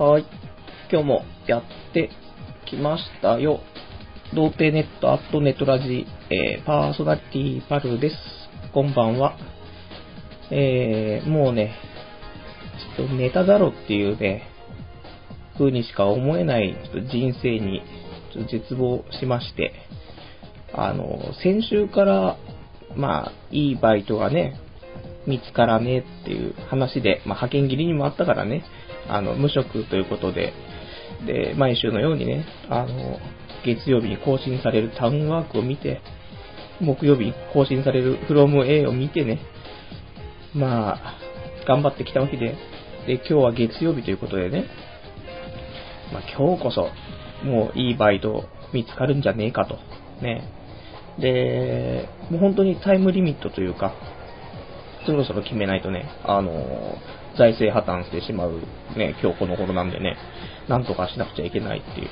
はい。今日もやってきましたよ。童貞ネットアットネトラジ、えー、パーソナリティパルです。こんばんは。えー、もうね、ちょっとネタだろっていうね、風にしか思えないちょっと人生にちょっと絶望しまして、あの、先週から、まあ、いいバイトがね、見つからねっていう話で、まあ、派遣切りにもあったからね、あの、無職ということで、で、毎週のようにね、あの、月曜日に更新されるタウンワークを見て、木曜日に更新される from A を見てね、まあ、頑張ってきたわけで、で、今日は月曜日ということでね、まあ今日こそ、もういいバイト見つかるんじゃねえかと、ね。で、もう本当にタイムリミットというか、そろそろ決めないとね、あの、財政破綻してしまうね、今日この頃なんでね、なんとかしなくちゃいけないっていう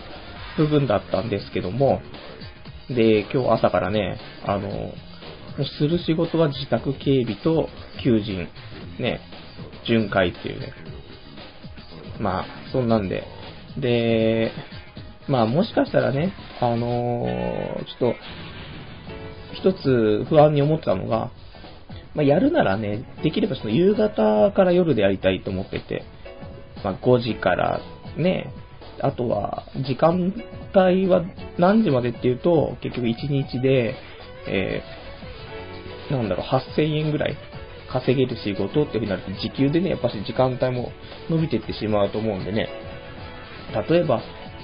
部分だったんですけども、で、今日朝からね、あの、する仕事は自宅警備と求人、ね、巡回っていうね。まあ、そんなんで。で、まあもしかしたらね、あのーちょっと、一つ不安に思ってたのが、まあやるならね、できればその夕方から夜でやりたいと思ってて、まあ5時からね、あとは、時間帯は何時までっていうと、結局1日で、えー、なんだろう、8000円ぐらい稼げる仕事っていう風になると、時給でね、やっぱし時間帯も伸びてってしまうと思うんでね、例えば、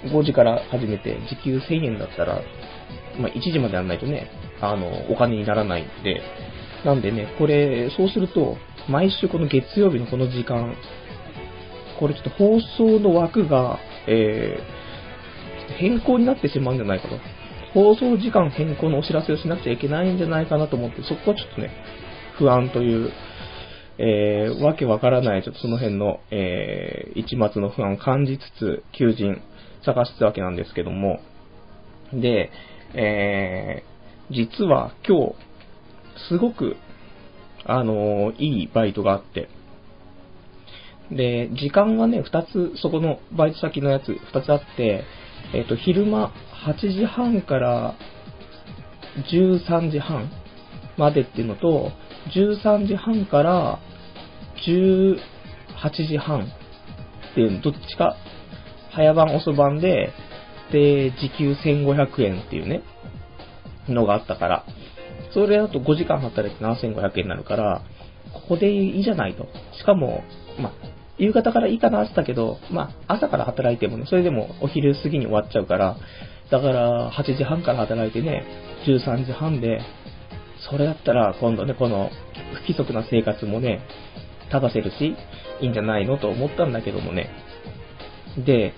5時から始めて時給1000円だったら、まあ、1時までやらないとね、あの、お金にならないんで、なんでね、これ、そうすると、毎週この月曜日のこの時間、これちょっと放送の枠が、えー、変更になってしまうんじゃないかと。放送時間変更のお知らせをしなくちゃいけないんじゃないかなと思って、そこはちょっとね、不安という、えー、わけわからない、ちょっとその辺の、えー、一末の不安を感じつつ、求人探してたわけなんですけども、で、えー、実は今日、すごく、あのいいバイトがあって、で、時間がね、2つ、そこのバイト先のやつ2つあって、えっ、と、昼間8時半から13時半までっていうのと、13時半から18時半っていうの、どっちか、早番遅番で、で、時給1500円っていうね、のがあったから、それだと5時間働いて7500円になるから、ここでいいじゃないと。しかも、まあ、夕方からいいかなってたけど、まあ、朝から働いてもね、それでもお昼過ぎに終わっちゃうから、だから、8時半から働いてね、13時半で、それだったら今度ね、この不規則な生活もね、正せるし、いいんじゃないのと思ったんだけどもね。で、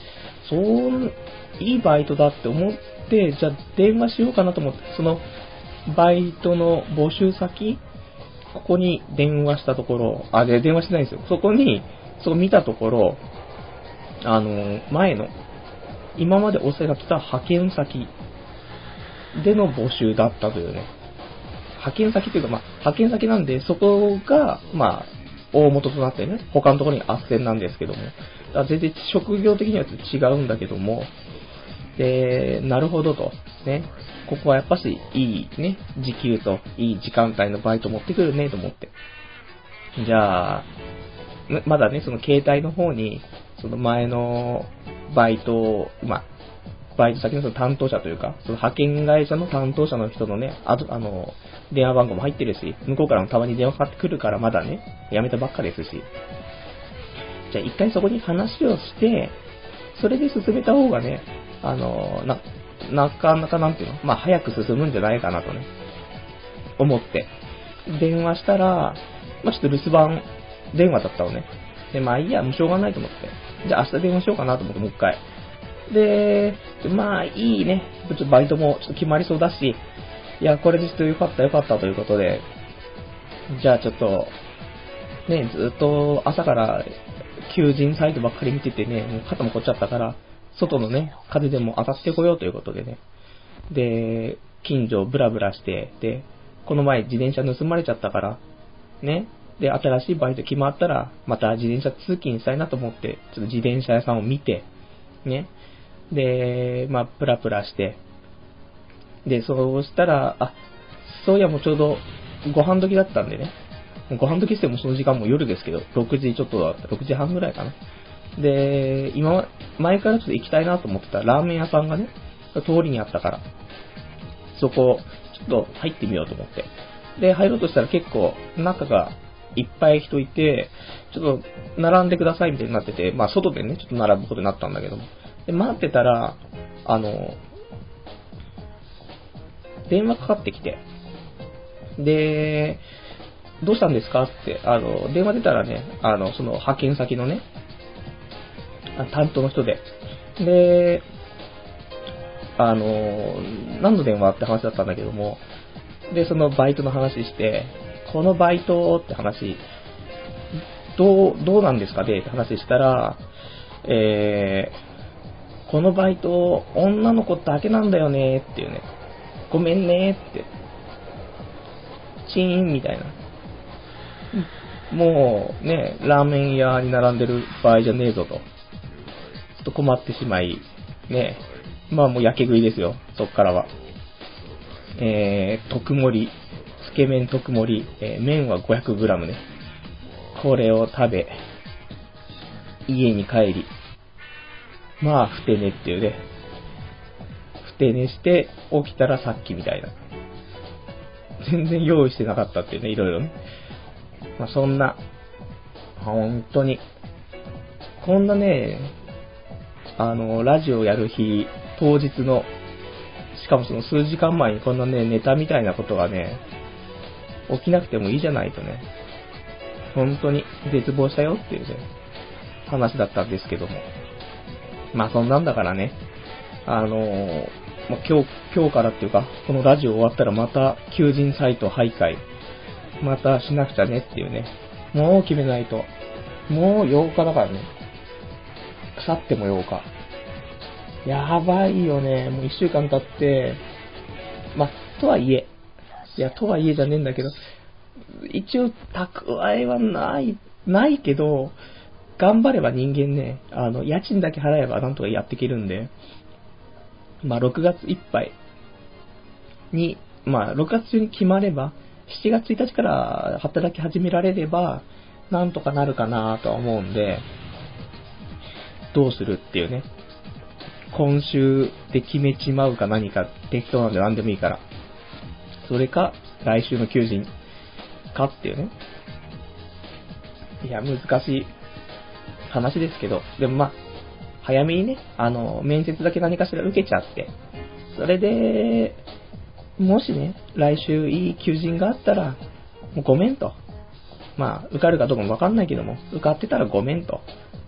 そう、いいバイトだって思って、じゃあ電話しようかなと思って、その、バイトの募集先、ここに電話したところ、あ、で、電話してないんですよ。そこに、そこ見たところ、あの、前の、今までお世話が来た派遣先での募集だったというね。派遣先というか、まあ、派遣先なんで、そこが、まあ、大元となってね、他のところに斡旋なんですけども。だから全然職業的には違うんだけども、で、なるほどと。ね。ここはやっぱし、いいね、時給といい時間帯のバイト持ってくるね、と思って。じゃあ、まだね、その携帯の方に、その前のバイトを、まあ、バイト先のその担当者というか、その派遣会社の担当者の人のね、あ、あの、電話番号も入ってるし、向こうからもたまに電話かかってくるからまだね、辞めたばっかですし。じゃあ一回そこに話をして、それで進めた方がね、あの、な、なかなかなんていうの、まあ早く進むんじゃないかなとね、思って。電話したら、まあちょっと留守番電話だったのね。で、まあいいや、もうしょうがないと思って。じゃあ明日電話しようかなと思って、もう一回。で、まあいいね。ちょっとバイトもちょっと決まりそうだし、いや、これでちょっとよかったよかったということで、じゃあちょっと、ね、ずっと朝から求人サイトばっかり見ててね、もう肩も凝っちゃったから、外のね、風でも当たってこようということでね。で、近所をブラブラして、で、この前自転車盗まれちゃったから、ね、で、新しいバイト決まったら、また自転車通勤したいなと思って、ちょっと自転車屋さんを見て、ね。で、まあ、プラプラして、で、そうしたら、あ、そういやもうちょうどご飯時だったんでね。ご飯時してもその時間も夜ですけど、6時ちょっとだった、6時半ぐらいかな。で、今、前からちょっと行きたいなと思ってたラーメン屋さんがね、通りにあったから、そこ、ちょっと入ってみようと思って。で、入ろうとしたら結構、中がいっぱい人いて、ちょっと並んでくださいみたいになってて、まあ外でね、ちょっと並ぶことになったんだけども。で、待ってたら、あの、電話かかってきて、で、どうしたんですかって、あの、電話出たらね、あの、その派遣先のね、担当の人で、で、あの、何の電話って話だったんだけども、で、そのバイトの話して、このバイトって話、どう、どうなんですかねって話したら、えー、このバイト、女の子だけなんだよねっていうね、ごめんねって、チーンみたいな。もうね、ラーメン屋に並んでる場合じゃねえぞと。ちょっと困ってしまい、ね、まあもう焼け食いですよ、そっからは。えー、特盛り、つけ麺特盛り、えー麺は 500g ね。これを食べ、家に帰り、まあ、ふて寝っていうね。ふて寝して、起きたらさっきみたいな。全然用意してなかったっていうね、いろいろね。まあ、そんな、本当に、こんなね、あの、ラジオやる日、当日の、しかもその数時間前にこんなね、ネタみたいなことがね、起きなくてもいいじゃないとね、本当に絶望したよっていうね、話だったんですけども。まあそんなんだからね、あのーまあ、今日、今日からっていうか、このラジオ終わったらまた求人サイト徘徊、またしなくちゃねっていうね、もう決めないと。もう8日だからね。腐っても8日。やばいよね。もう1週間経って、ま、とはいえ、いや、とはいえじゃねえんだけど、一応、蓄えはない、ないけど、頑張れば人間ね、あの、家賃だけ払えばなんとかやっていけるんで、まあ、6月いっぱいに、まあ、6月中に決まれば、7月1日から働き始められれば、なんとかなるかなとは思うんで、どうするっていうね。今週で決めちまうか何か適当なんで何でもいいから。それか、来週の求人かっていうね。いや、難しい話ですけど、でもまあ、早めにね、あの、面接だけ何かしら受けちゃって、それで、もしね、来週いい求人があったら、もうごめんと。まあ、受かるかどうかもわかんないけども、受かってたらごめんと。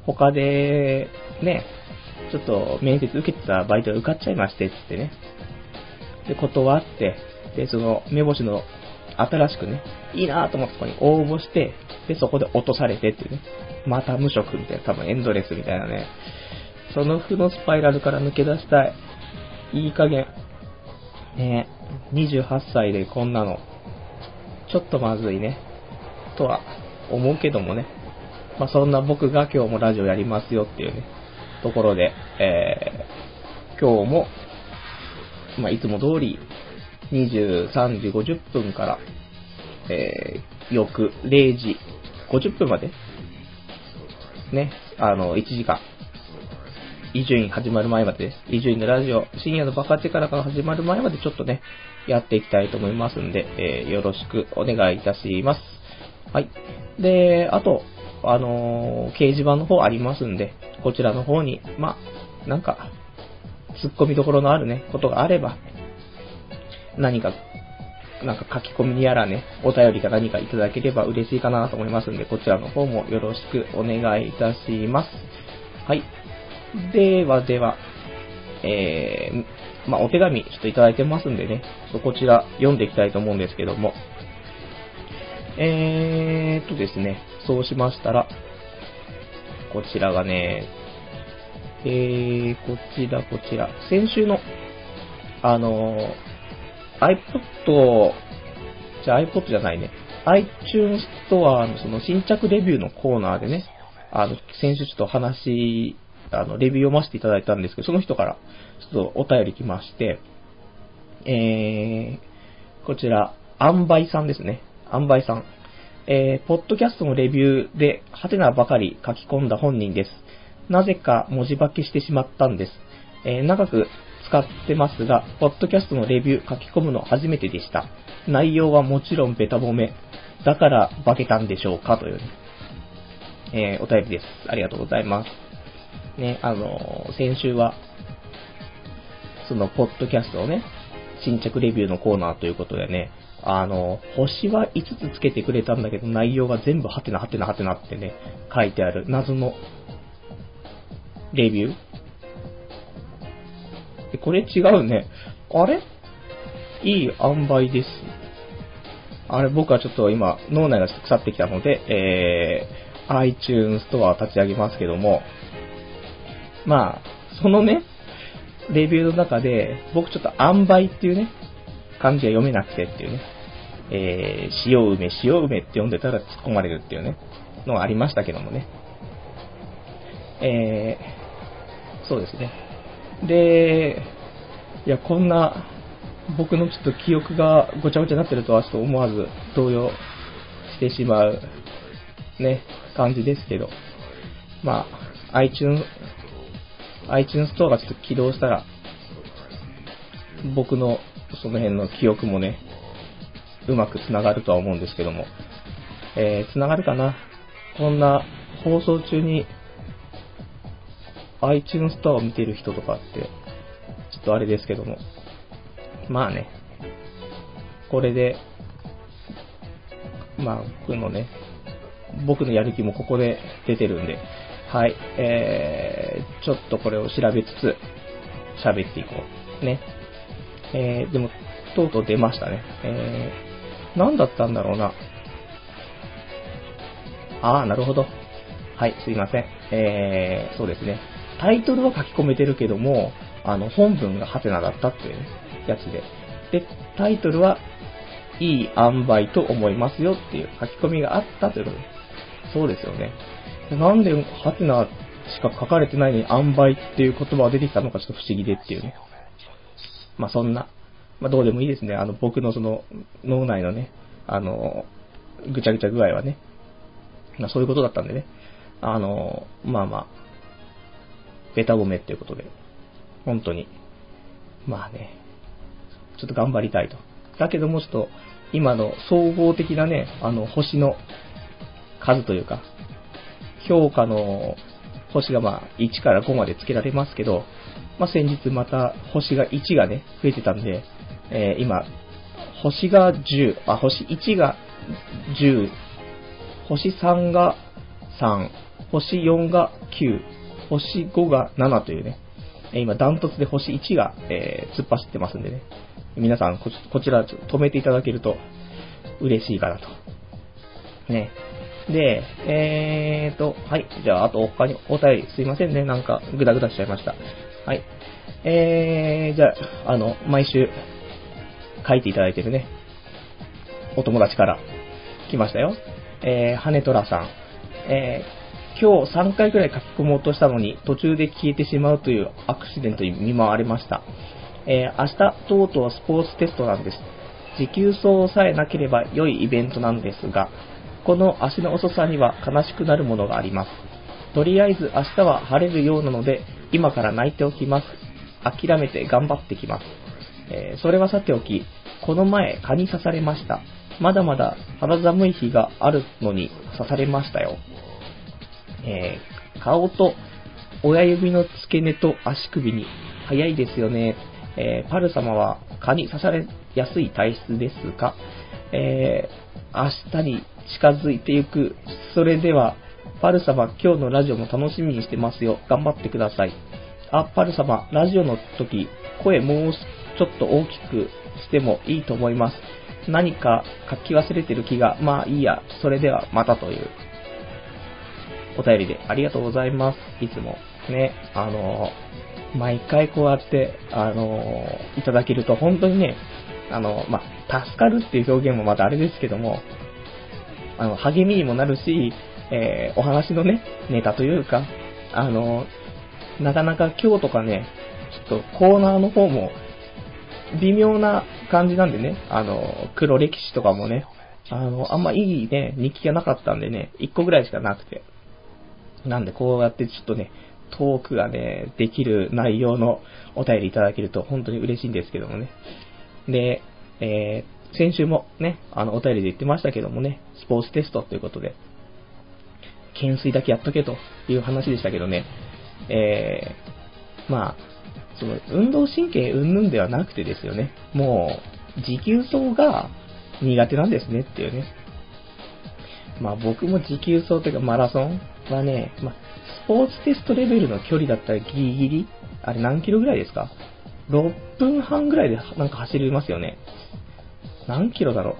他で、ね、ちょっと面接受けてたバイトが受かっちゃいまして、つってね。で、断って、で、その、目星の、新しくね、いいなと思ったとこに応募して、で、そこで落とされてっていうね。また無職みたいな、多分エンドレスみたいなね。その負のスパイラルから抜け出したい。いい加減。ね28歳でこんなの、ちょっとまずいね。とは思うけどもね。まあ、そんな僕が今日もラジオやりますよっていうね、ところで、えー、今日も、まあ、いつも通り、23時50分から、えー、翌0時50分まで、ね、あの、1時間、伊集院始まる前までです。伊集院のラジオ、深夜のバカ力が始まる前までちょっとね、やっていきたいと思いますんで、えーよろしくお願いいたします。はい。で、あと、あのー掲示板の方ありますんで、こちらの方に、ま、なんか、突っ込みどころのあるね、ことがあれば、何か、なんか書き込みやらね、お便りか何かいただければ嬉しいかなと思いますんで、こちらの方もよろしくお願いいたします。はい。ではでは、えー、まあ、お手紙ちょっといただいてますんでね、ちょっとこちら読んでいきたいと思うんですけども、えーっとですね、そうしましたら、こちらがね、えー、こちらこちら、先週の、あの、iPod、じゃ iPod じゃないね、iTunes ストアのその新着レビューのコーナーでね、あの、先週ちょっと話、あの、レビュー読ませていただいたんですけど、その人からちょっとお便り来まして、えー、こちら、アンバイさんですね。アンバイさん。えー、ポッドキャストのレビューで、ハテナばかり書き込んだ本人です。なぜか文字化けしてしまったんです。えー、長く使ってますが、ポッドキャストのレビュー書き込むの初めてでした。内容はもちろんベタ褒め。だから化けたんでしょうかという、ねえー、お便りです。ありがとうございます。ね、あの、先週は、その、ポッドキャストをね、新着レビューのコーナーということでね、あの、星は5つつけてくれたんだけど、内容が全部ハテナハテナハテナってね、書いてある謎のレビュー。でこれ違うね。あれ？いい塩梅です。あれ、僕はちょっと今、脳内が腐ってきたので、えー、iTunes ストアを立ち上げますけども、まあ、そのね、レビューの中で、僕ちょっと塩梅っていうね、漢字が読めなくてっていうね、えー、塩梅、塩梅って読んでたら突っ込まれるっていうね、のがありましたけどもね。えー、そうですね。で、いや、こんな、僕のちょっと記憶がごちゃごちゃになってるとはちょっと思わず動揺してしまう、ね、感じですけど、まあ、iTunes、iTunes ストアがちょっと起動したら、僕のとその辺の記憶もね、うまく繋がるとは思うんですけども、えー、繋がるかな。こんな放送中に iTunes ストアを見てる人とかって、ちょっとあれですけども、まあね、これで、まあ僕のね、僕のやる気もここで出てるんで、はい、えー、ちょっとこれを調べつつ、喋っていこう。ね。えー、でも、とうとう出ましたね。えー、何だったんだろうな。ああ、なるほど。はい、すいません。えー、そうですね。タイトルは書き込めてるけども、あの、本文がハテナだったっていう、ね、やつで。で、タイトルは、いい塩梅と思いますよっていう書き込みがあったということです。そうですよね。なんでハテナしか書かれてないのに塩梅っていう言葉が出てきたのかちょっと不思議でっていうね。まあそんな、まあどうでもいいですね。あの僕のその脳内のね、あの、ぐちゃぐちゃ具合はね。まあそういうことだったんでね。あの、まあまあ、ベタ褒めっていうことで、本当に、まあね、ちょっと頑張りたいと。だけどもちょっと、今の総合的なね、あの、星の数というか、評価の星がまあ1から5まで付けられますけど、まあ、先日また星が1がね、増えてたんで、えー、今、星が10、あ、星1が10、星3が3、星4が9、星5が7というね、今ダントツで星1が、えー、突っ走ってますんでね、皆さんこちら止めていただけると嬉しいかなと。ね。で、えーと、はい。じゃあ、あと他にお便りすいませんね。なんか、ぐだぐだしちゃいました。はい。えー、じゃあ、あの、毎週書いていただいてるね、お友達から来ましたよ。えー、羽根虎さん。えー、今日3回くらい書き込もうとしたのに、途中で消えてしまうというアクシデントに見舞われました。えー、明日、とうとうスポーツテストなんです。持久走さえなければ良いイベントなんですが、この足の遅さには悲しくなるものがあります。とりあえず明日は晴れるようなので、今から泣いておきます。諦めて頑張ってきます。えー、それはさておき、この前蚊に刺されました。まだまだ肌寒い日があるのに刺されましたよ。えー、顔と親指の付け根と足首に早いですよね。えー、パル様は蚊に刺されやすい体質ですかえー、明日に近づいていく。それでは、パル様、今日のラジオも楽しみにしてますよ。頑張ってください。あ、パル様、ラジオの時、声もうちょっと大きくしてもいいと思います。何か書き忘れてる気が、まあいいや、それではまたというお便りでありがとうございます。いつもね、あの、毎回こうやって、あの、いただけると本当にね、あの、まあ、助かるっていう表現もまたあれですけども、あの、励みにもなるし、えー、お話のね、ネタというか、あの、なかなか今日とかね、ちょっとコーナーの方も、微妙な感じなんでね、あの、黒歴史とかもね、あの、あんまいいね、日記がなかったんでね、1個ぐらいしかなくて。なんでこうやってちょっとね、トークがね、できる内容のお便りいただけると本当に嬉しいんですけどもね。で、えー、先週もね、あの、お便りで言ってましたけどもね、スポーツテストということで、懸垂だけやっとけという話でしたけどね、えー、まあ、その、運動神経云々ではなくてですよね、もう、持久走が苦手なんですねっていうね。まあ僕も持久走というかマラソンはね、まあ、スポーツテストレベルの距離だったらギリギリ、あれ何キロぐらいですか ?6 分半ぐらいでなんか走れますよね。何キロだろ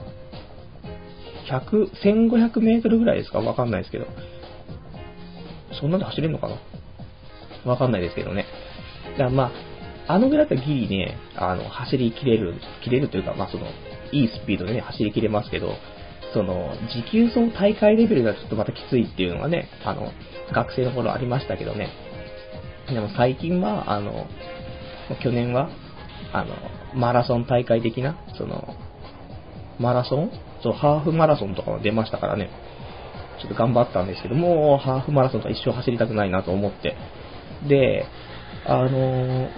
う ?100、1500メートルぐらいですか？わかんないですけど。そんなんで走れるのかな？わかんないですけどね。だからまあ、あのぐらいだったらギリね、あの、走り切れる、切れるというか、まあその、いいスピードでね、走り切れますけど、その、持久走大会レベルがちょっとまたきついっていうのがね、あの、学生の頃ありましたけどね。でも最近は、あの、去年は、あの、マラソン大会的な、その、マラソン？そう、ハーフマラソンとかも出ましたからね。ちょっと頑張ったんですけどもう、ハーフマラソンとか一生走りたくないなと思って。で、あの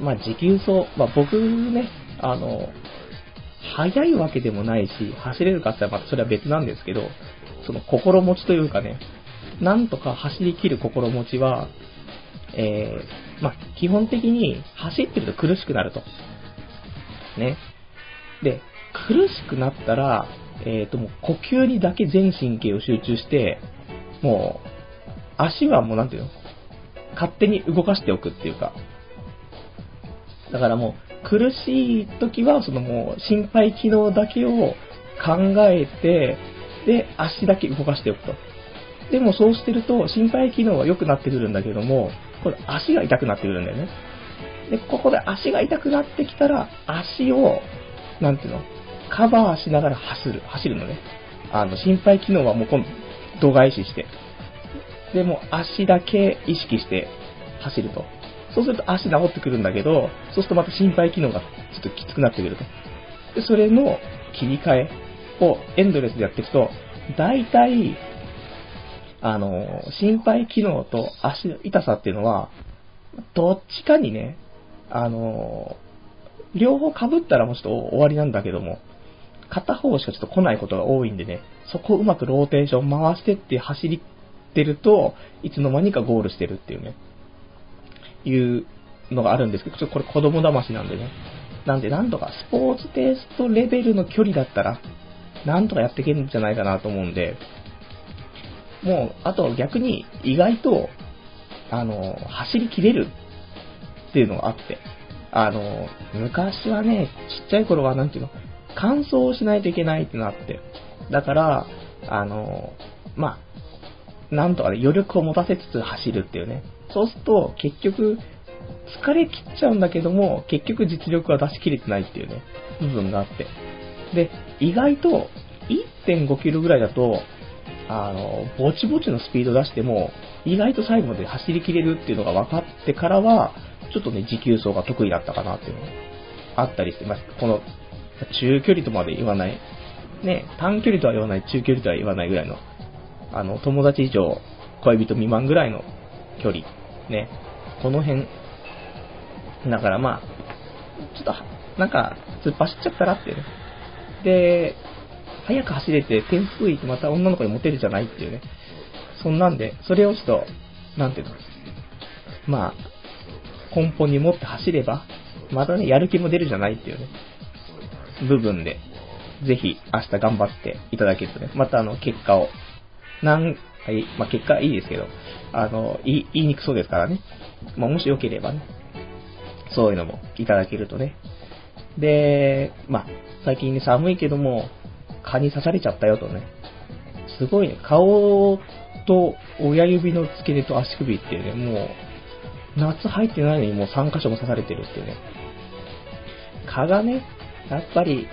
まあ、持久走、まあ、僕ね、あの速いわけでもないし、走れるかって言ったらまたそれは別なんですけど、その心持ちというかね、なんとか走り切る心持ちは、えー、まあ、基本的に走ってると苦しくなると。ね。で、苦しくなったら、えっ、ー、と、もう呼吸にだけ全神経を集中して、もう、足はもうなんていうの？勝手に動かしておくっていうか。だからもう、苦しい時は、そのもう、心肺機能だけを考えて、で、足だけ動かしておくと。でもそうしてると、心肺機能は良くなってくるんだけども、これ足が痛くなってくるんだよね。で、ここで足が痛くなってきたら、足を、なんていうの、カバーしながら走る、走るのね。あの、心肺機能はもう今度、度外視して。でも足だけ意識して走ると。そうすると足治ってくるんだけど、そうするとまた心肺機能がちょっときつくなってくると。で、それの切り替えをエンドレスでやっていくと、大体、あの、心肺機能と足の痛さっていうのは、どっちかにね、あの、両方被ったらもうちょっと終わりなんだけども、片方しかちょっと来ないことが多いんでね、そこをうまくローテーション回してって走ってると、いつの間にかゴールしてるっていうね、いうのがあるんですけど、ちょっとこれ子供騙しなんでね。なんで、なんとかスポーツテストレベルの距離だったら、なんとかやっていけるんじゃないかなと思うんで、もう、あと逆に意外と、あの、走り切れるっていうのがあって、あの、昔はね、ちっちゃい頃はなんていうの、乾燥しないといけないってなって、だから、あの、まあ、なんとかね、余力を持たせつつ走るっていうね。そうすると、結局、疲れ切っちゃうんだけども、結局実力は出し切れてないっていうね、部分があって。で、意外と、1.5キロぐらいだと、あの、ぼちぼちのスピード出しても、意外と最後まで走り切れるっていうのが分かってからは、ちょっとね、持久走が得意だったかなっていうのがあったりしてます。この、中距離とまで言わない、ね、短距離とは言わない、中距離とは言わないぐらいの、あの、友達以上、恋人未満ぐらいの距離、ね、この辺、だからまあ、ちょっと、なんか、突っ走っちゃったらってね。で、速く走れて点数いってまた女の子にモテるじゃないっていうね。そんなんで、それをちょっと、なんていうの、まあ、根本に持って走れば、またね、やる気も出るじゃないっていうね、部分で、ぜひ明日頑張っていただけるとね、またあの、結果を、なん、はい、まあ、結果いいですけど、あの、言い、言いにくそうですからね。まあ、もしよければね、そういうのもいただけるとね。で、まあ、最近ね、寒いけども、蚊に刺されちゃったよとね。すごいね、顔と親指の付け根と足首っていうね、もう、夏入ってないのにもう3箇所も刺されてるっていうね。蚊がね、やっぱり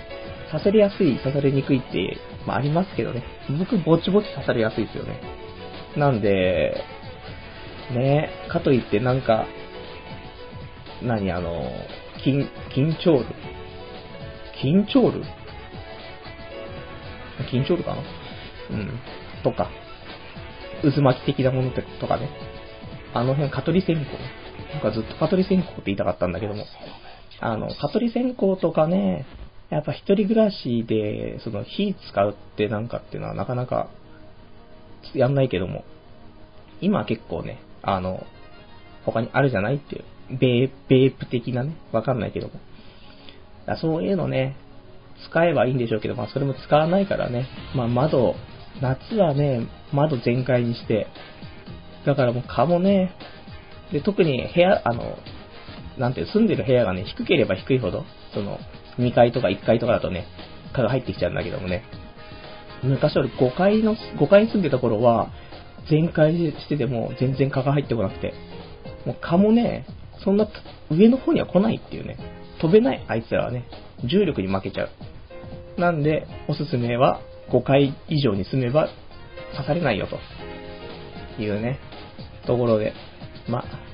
刺されやすい、刺されにくいってまあありますけどね。僕、ぼちぼち刺されやすいですよね。なんで、ね、かといってなんか、何あの、緊、緊張ル？緊張ル？緊張ルかな？うん。とか、渦巻き的なものとかね。あの辺、蚊取り線香？なんかずっと蚊取り線香って言いたかったんだけども。あの、蚊取り線香とかね、やっぱ一人暮らしで、その火使うってなんかっていうのはなかなかやんないけども、今結構ね、あの、他にあるじゃないっていう、ベー、ベープ的なね、わかんないけども。そういうのね、使えばいいんでしょうけど、まあそれも使わないからね、まあ窓、夏はね、窓全開にして、だからもう蚊もね、で、特に部屋、あの、なんて、住んでる部屋がね、低ければ低いほど、その、2階とか1階とかだとね、蚊が入ってきちゃうんだけどもね、昔俺5階の、5階に住んでた頃は、全開してても全然蚊が入ってこなくて、もう蚊もね、そんな上の方には来ないっていうね、飛べない、あいつらはね、重力に負けちゃう。なんで、おすすめは5階以上に住めば刺されないよというね、ところで、まあ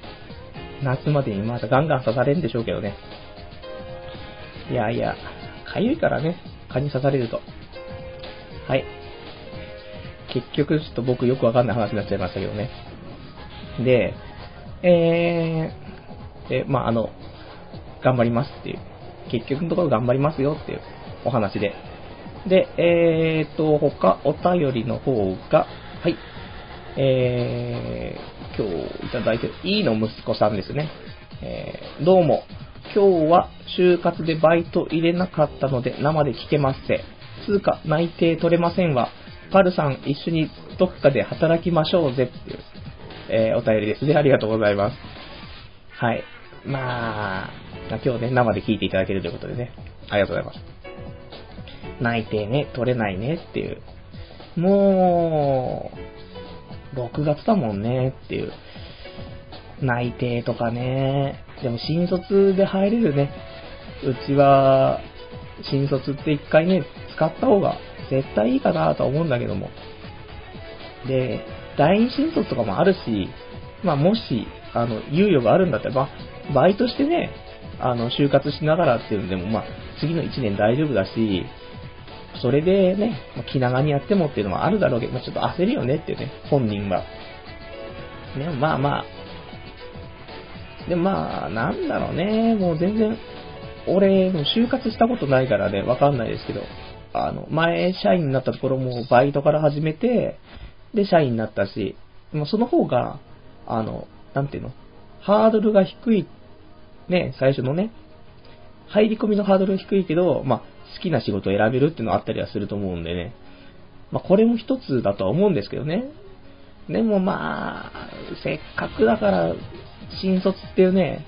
夏までにまたガンガン刺されるんでしょうけどね。いやいや、かゆいからね、蚊に刺されると。はい。結局、ちょっと僕よくわかんない話になっちゃいましたけどね。で、えー、で、まあ、あの、頑張りますっていう。結局のところ頑張りますよっていうお話で。で、えーと、他、お便りの方が、はい。えー、今日いただいてる、いいの息子さんですね。えー、どうも、今日は就活でバイト入れなかったので生で聞けますせ。つうか、内定取れませんわ。パルさん、一緒にどっかで働きましょうぜっていう、えー、お便りですね。ありがとうございます。はい。まあ、今日ね、生で聞いていただけるということでね、ありがとうございます。内定ね、取れないねっていう。もう、6月だもんねっていう。内定とかね。でも新卒で入れるね。うちは、新卒って一回ね、使った方が絶対いいかなとは思うんだけども。で、第二新卒とかもあるし、まあもし、あの、猶予があるんだったら、まあ、バイトしてね、あの、就活しながらっていうのでも、まあ、次の1年大丈夫だし、それでね、気長にやってもっていうのもあるだろうけど、まあ、ちょっと焦るよねっていうね、本人は。ね、まあまあ、で、まあ、なんだろうね、もう全然、俺、も就活したことないからね、わかんないですけど、あの、前、社員になったところもバイトから始めて、で、社員になったし、もその方が、あの、なんていうの、ハードルが低い、ね、最初のね、入り込みのハードルが低いけど、まあ、好きな仕事を選べるっていうのがあったりはすると思うんでね。まあ、これも一つだとは思うんですけどね。でもまあ、せっかくだから、新卒っていうね、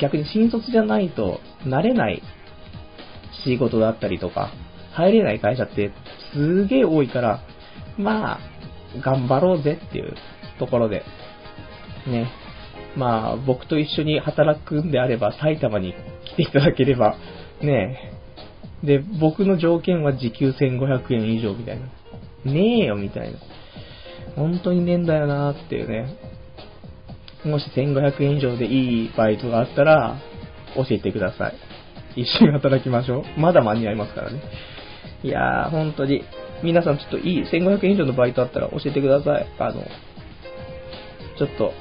逆に新卒じゃないと慣れない仕事だったりとか、入れない会社ってすげえ多いから、まあ、頑張ろうぜっていうところで、ね。まあ、僕と一緒に働くんであれば、埼玉に来ていただければ、ねで、僕の条件は時給1500円以上みたいな。ねえよ、みたいな。本当にねえんだよなーっていうね。もし1500円以上でいいバイトがあったら、教えてください。一緒に働きましょう。まだ間に合いますからね。いやー、本当に。皆さんちょっといい、1500円以上のバイトあったら教えてください。あの、ちょっと、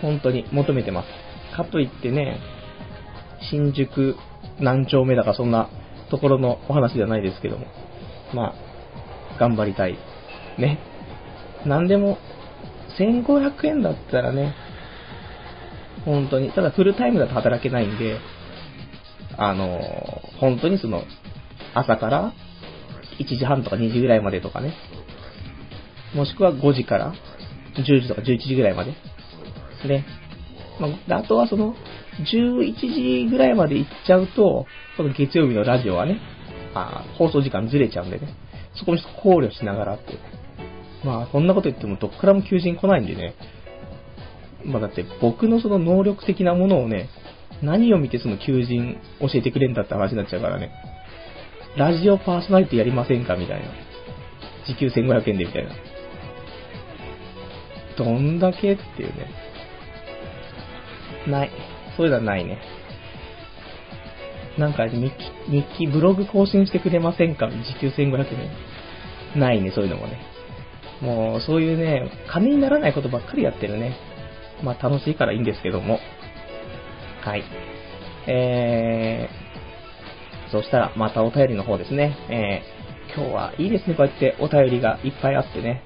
本当に求めてます。かといってね、新宿何丁目だかそんなところのお話じゃないですけども。まあ、頑張りたい。ね。何でも、1500円だったらね、本当に、ただフルタイムだと働けないんで、あの、本当にその、朝から1時半とか2時ぐらいまでとかね、もしくは5時から10時とか11時ぐらいまで。で、まあ、あとはその、11時ぐらいまで行っちゃうと、その月曜日のラジオはね、あ放送時間ずれちゃうんでね、そこも考慮しながらって。まあ、そんなこと言ってもどっからも求人来ないんでね。まあだって僕のその能力的なものをね、何を見てその求人教えてくれんだって話になっちゃうからね。ラジオパーソナリティやりませんかみたいな。時給1500円でみたいな。どんだけっていうね。ない。そういうのはないね。なんか日記、日記、ブログ更新してくれませんか？時給1500円。ないね、そういうのもね。もう、そういうね、金にならないことばっかりやってるね。まあ、楽しいからいいんですけども。はい。えー、そしたら、またお便りの方ですね。えー、今日はいいですね、こうやってお便りがいっぱいあってね。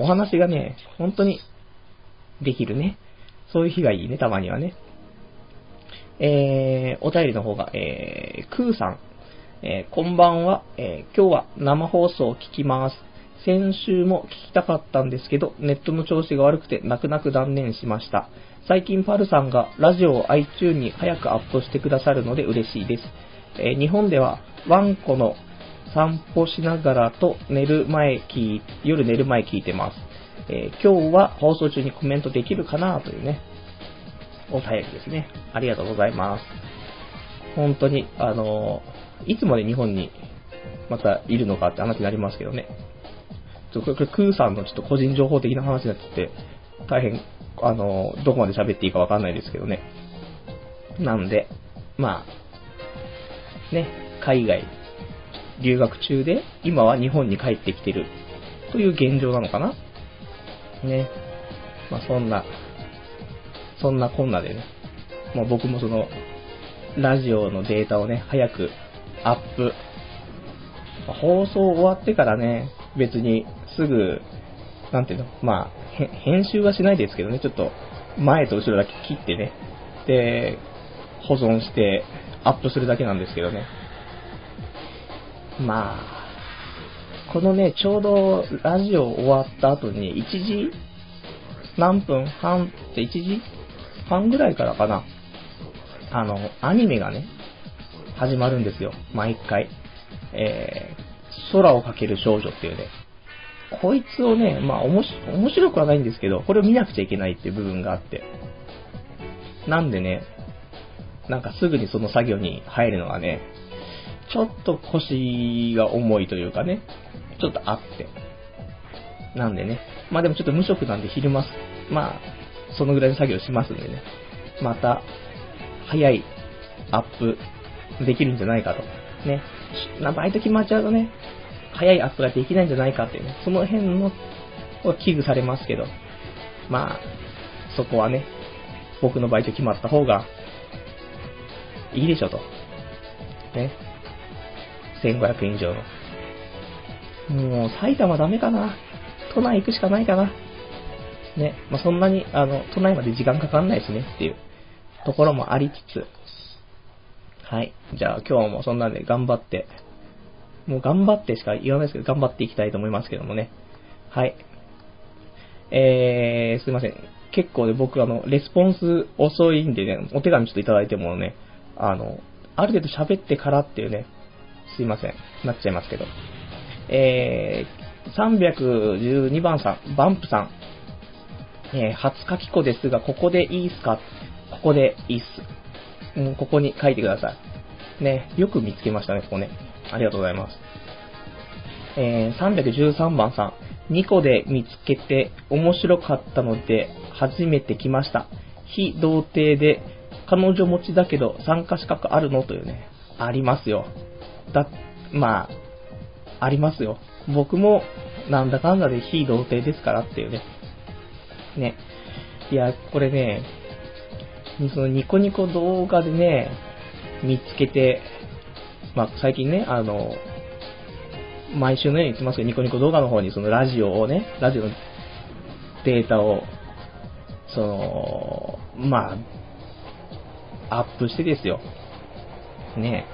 お話がね、本当にできるね。そういう日がいいね、たまにはね。えー、お便りの方が、えー、クーさん。えー、こんばんは、えー、今日は生放送を聞きます。先週も聞きたかったんですけど、ネットの調子が悪くて泣く泣く断念しました。最近パルさんがラジオを iTune に早くアップしてくださるので嬉しいです。えー、日本ではワンコの散歩しながらと寝る前聞夜寝る前聞いてます。えー、今日は放送中にコメントできるかなというね、お便りですね。ありがとうございます。本当に、あのいつまで日本にまたいるのかって話になりますけどね。ちょっとこれ、クーさんのちょっと個人情報的な話になってて、大変、あの、どこまで喋っていいかわかんないですけどね。なんで、まあ、ね、海外、留学中で、今は日本に帰ってきてる、という現状なのかなね。まあ、そんな、そんなこんなでね、もう僕もその、ラジオのデータをね、早くアップ、放送終わってからね、別にすぐ、なんていうの、まあ、編集はしないですけどね、ちょっと前と後ろだけ切ってね、で、保存してアップするだけなんですけどね。まあ、このね、ちょうどラジオ終わった後に1時何分？半って1時？半ぐらいからかな。あの、アニメがね、始まるんですよ。毎回。えー、空をかける少女っていうね。こいつをね、まあ、おもし、面白くはないんですけど、これを見なくちゃいけないっていう部分があって。なんでね、なんかすぐにその作業に入るのはね、ちょっと腰が重いというかね、ちょっとあって。なんでね、まあでもちょっと無職なんで昼間、まあ、そのぐらいの作業しますんでね、また、早いアップできるんじゃないかと。ね。バイト決まっちゃうとね、早いアップができないんじゃないかっていうね、その辺の、危惧されますけど、まあ、そこはね、僕のバイト決まった方が、いいでしょと。ね。1500円以上の。もう、埼玉ダメかな。都内行くしかないかな。ね。まあ、そんなに、あの、都内まで時間かかんないしねっていうところもありつつ、はい。じゃあ今日もそんなんで頑張ってもう頑張ってしか言わないですけど、頑張っていきたいと思いますけどもね。はい。えー、すいません。結構ね、僕あの、レスポンス遅いんでね、お手紙ちょっといただいてもね、あの、ある程度喋ってからっていうね、すいません。なっちゃいますけど。えー、312番さん、バンプさん。えー、初書き子ですが、ここでいいっすか？ここでいいっす。もうここに書いてください。ね、よく見つけましたね、ここね。ありがとうございます。えー、313番さん、2個で見つけて面白かったので初めて来ました。非童貞で彼女持ちだけど参加資格あるの？というね、ありますよ。だ、まあ、ありますよ。僕もなんだかんだで非童貞ですからっていうね。ね。いや、これね、そのニコニコ動画でね、見つけて、まあ、最近ね、あの、毎週のように言ってますけど、ニコニコ動画の方にそのラジオをね、ラジオのデータを、その、まあ、アップしてですよ。ね。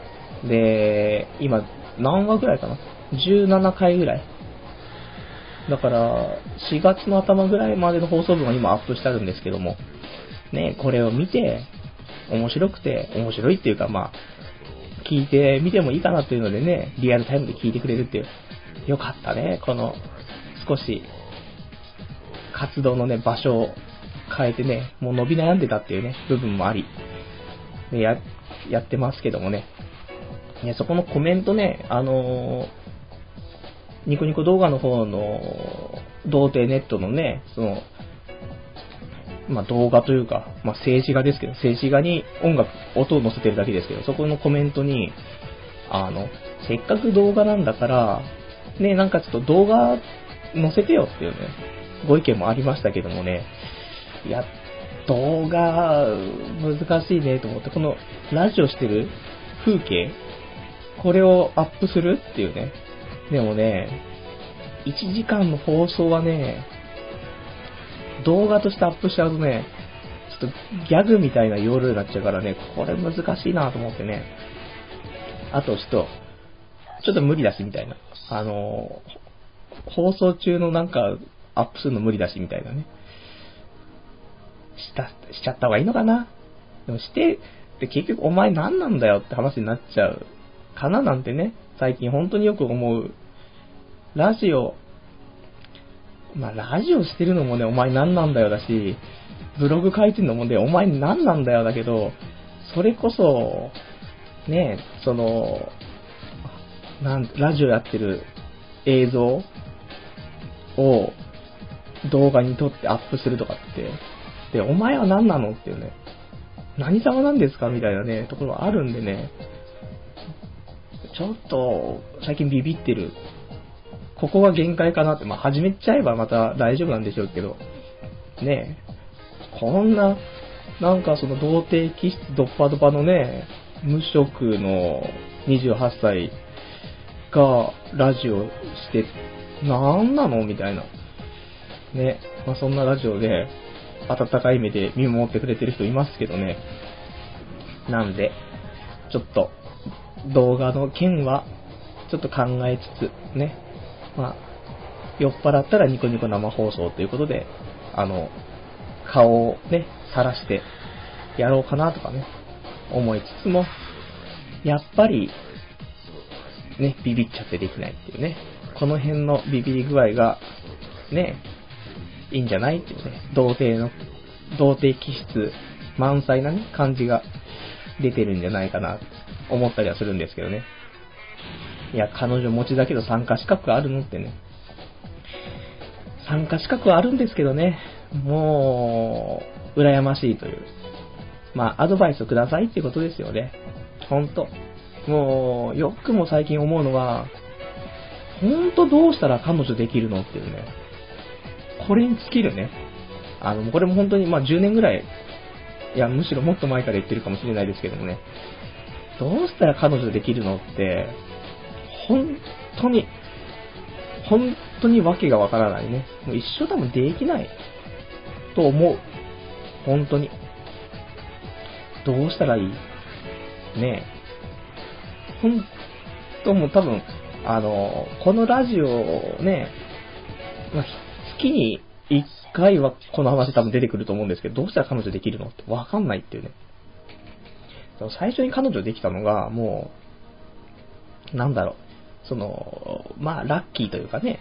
で、今、何話ぐらいかな ?17 回ぐらい。だから、4月の頭ぐらいまでの放送分は今アップしてあるんですけども、ね、これを見て、面白くて、面白いっていうか、まあ、聞いてみてもいいかなというのでね、リアルタイムで聞いてくれるっていう。よかったね、この、少し、活動のね、場所を変えてね、もう伸び悩んでたっていうね、部分もあり、でや、やってますけどもね。ね、そこのコメントね、あのーニコニコ動画の方の、童貞ネットのね、その、まあ、動画というか、まあ、静止画ですけど、静止画に音楽、音を載せてるだけですけど、そこのコメントに、あの、せっかく動画なんだから、ね、なんかちょっと動画載せてよっていうね、ご意見もありましたけどもね、いや、動画、難しいねと思って、このラジオしてる風景、これをアップするっていうね。でもね、1時間の放送はね、動画としてアップしちゃうとね、ちょっとギャグみたいな容量になっちゃうからね、これ難しいなと思ってね。あとちょっと、ちょっと無理だしみたいな。あの、放送中のなんかアップするの無理だしみたいなね。した、しちゃった方がいいのかなでもして、で結局お前何なんだよって話になっちゃうかななんてね、最近本当によく思う。ラジオ、まあラジオしてるのもね、お前何なんだよだし、ブログ書いてるのもね、お前何なんだよだけど、それこそ、ね、その、なん、ラジオやってる映像を動画に撮ってアップするとかって、で、お前は何なのっていうね、何様なんですかみたいなね、ところがあるんでね、ちょっと、最近ビビってる。ここが限界かなって、まあ、始めちゃえばまた大丈夫なんでしょうけど、ねえ、こんな、なんかその童貞気質ドッパドパのね、無職の28歳がラジオして、なんなのみたいな。ね。まあ、そんなラジオで、温かい目で見守ってくれてる人いますけどね。なんで、ちょっと、動画の件は、ちょっと考えつつ、ね。まあ、酔っ払ったらニコニコ生放送ということで、あの、顔をね、さらしてやろうかなとかね、思いつつも、やっぱり、ね、ビビっちゃってできないっていうね。この辺のビビり具合が、ね、いいんじゃないっていうね、童貞の、童貞気質満載なね、感じが出てるんじゃないかな、思ったりはするんですけどね。いや、彼女持ちだけど参加資格あるのってね。参加資格はあるんですけどね、もう、羨ましいという。まあ、アドバイスをくださいってことですよね。ほんと。もう、よくも最近思うのは、ほんとどうしたら彼女できるのっていうね。これに尽きるね。あの、これも本当に、まあ10年ぐらい、いや、むしろもっと前から言ってるかもしれないですけどもね。どうしたら彼女できるのって、本当に、本当にわけがわからないね。もう一生多分できないと思う。本当に。どうしたらいい？ねえ。ほんとも多分、あの、このラジオね、まあ、月に1回はこの話多分出てくると思うんですけど、どうしたら彼女できるのってわかんないっていうね。最初に彼女できたのが、もう、なんだろう、その、まあ、ラッキーというかね、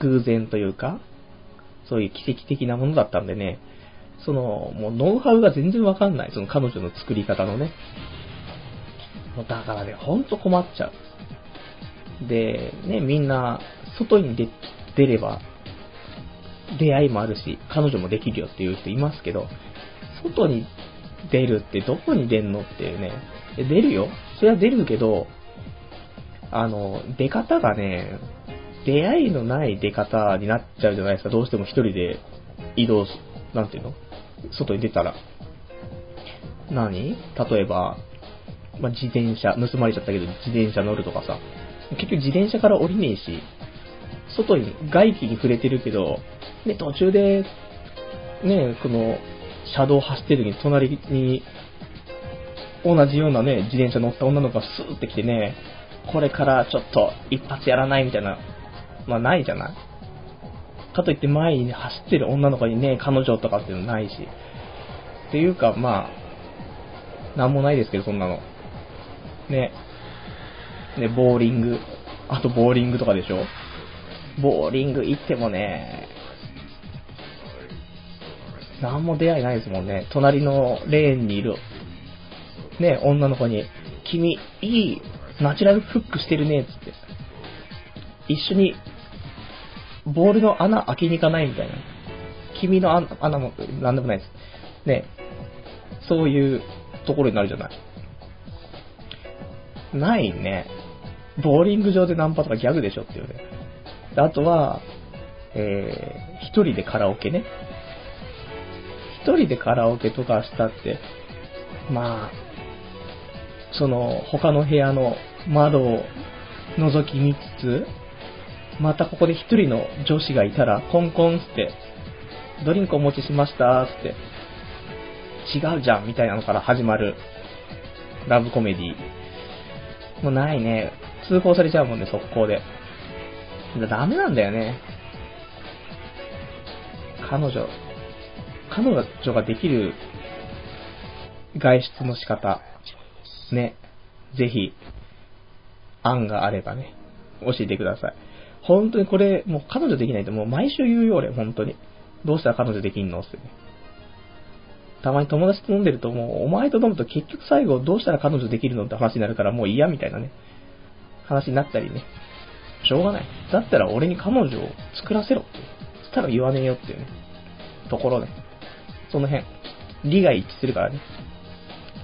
偶然というか、そういう奇跡的なものだったんでね、その、もうノウハウが全然わかんない、その彼女の作り方のね。だからね、ほんと困っちゃう。で、ね、みんな、外に出、出れば、出会いもあるし、彼女もできるよっていう人いますけど、外に出るってどこに出んのっていうね。出るよ。それは出るけど、あの、出方がね、出会いのない出方になっちゃうじゃないですか。どうしても一人で移動、なんていうの？外に出たら。何？例えば、まあ、自転車、盗まれちゃったけど自転車乗るとかさ、結局自転車から降りねえし、外に、外気に触れてるけど、ね、途中で、ね、この、車道走ってる時に隣に、同じようなね、自転車乗った女の子がスーって来てね、これからちょっと一発やらないみたいな、まあないじゃない？かといって前に走ってる女の子にね、彼女とかっていうのないし。っていうか、まあ、なんもないですけど、そんなの。ね、ね、ボーリング、あとボーリングとかでしょ？ボーリング行ってもね、なんも出会いないですもんね。隣のレーンにいる、ね、女の子に、君、いいナチュラルフックしてるね、つって。一緒に、ボールの穴開けに行かないみたいな。君の穴も、なんでもないです。ね。そういうところになるじゃない。ないね。ボーリング場でナンパとかギャグでしょっていうね。あとは、えー、一人でカラオケね。一人でカラオケとかしたって、まあ、その、他の部屋の窓を覗き見つつ、またここで一人の女子がいたら、コンコンって、ドリンクお持ちしましたって、違うじゃんみたいなのから始まるラブコメディ。もうないね。通報されちゃうもんね、速攻で。ダメなんだよね。彼女、彼女ができる外出の仕方、ね、ぜひ、案があればね、教えてください。本当にこれ、もう彼女できないともう毎週言うよ、俺、本当に。どうしたら彼女できんのってね。たまに友達と飲んでるともう、お前と飲むと結局最後どうしたら彼女できるのって話になるからもう嫌みたいなね、話になったりね。しょうがない。だったら俺に彼女を作らせろって。そしたら言わねえよっていうね。ところね。その辺。利が一致するからね。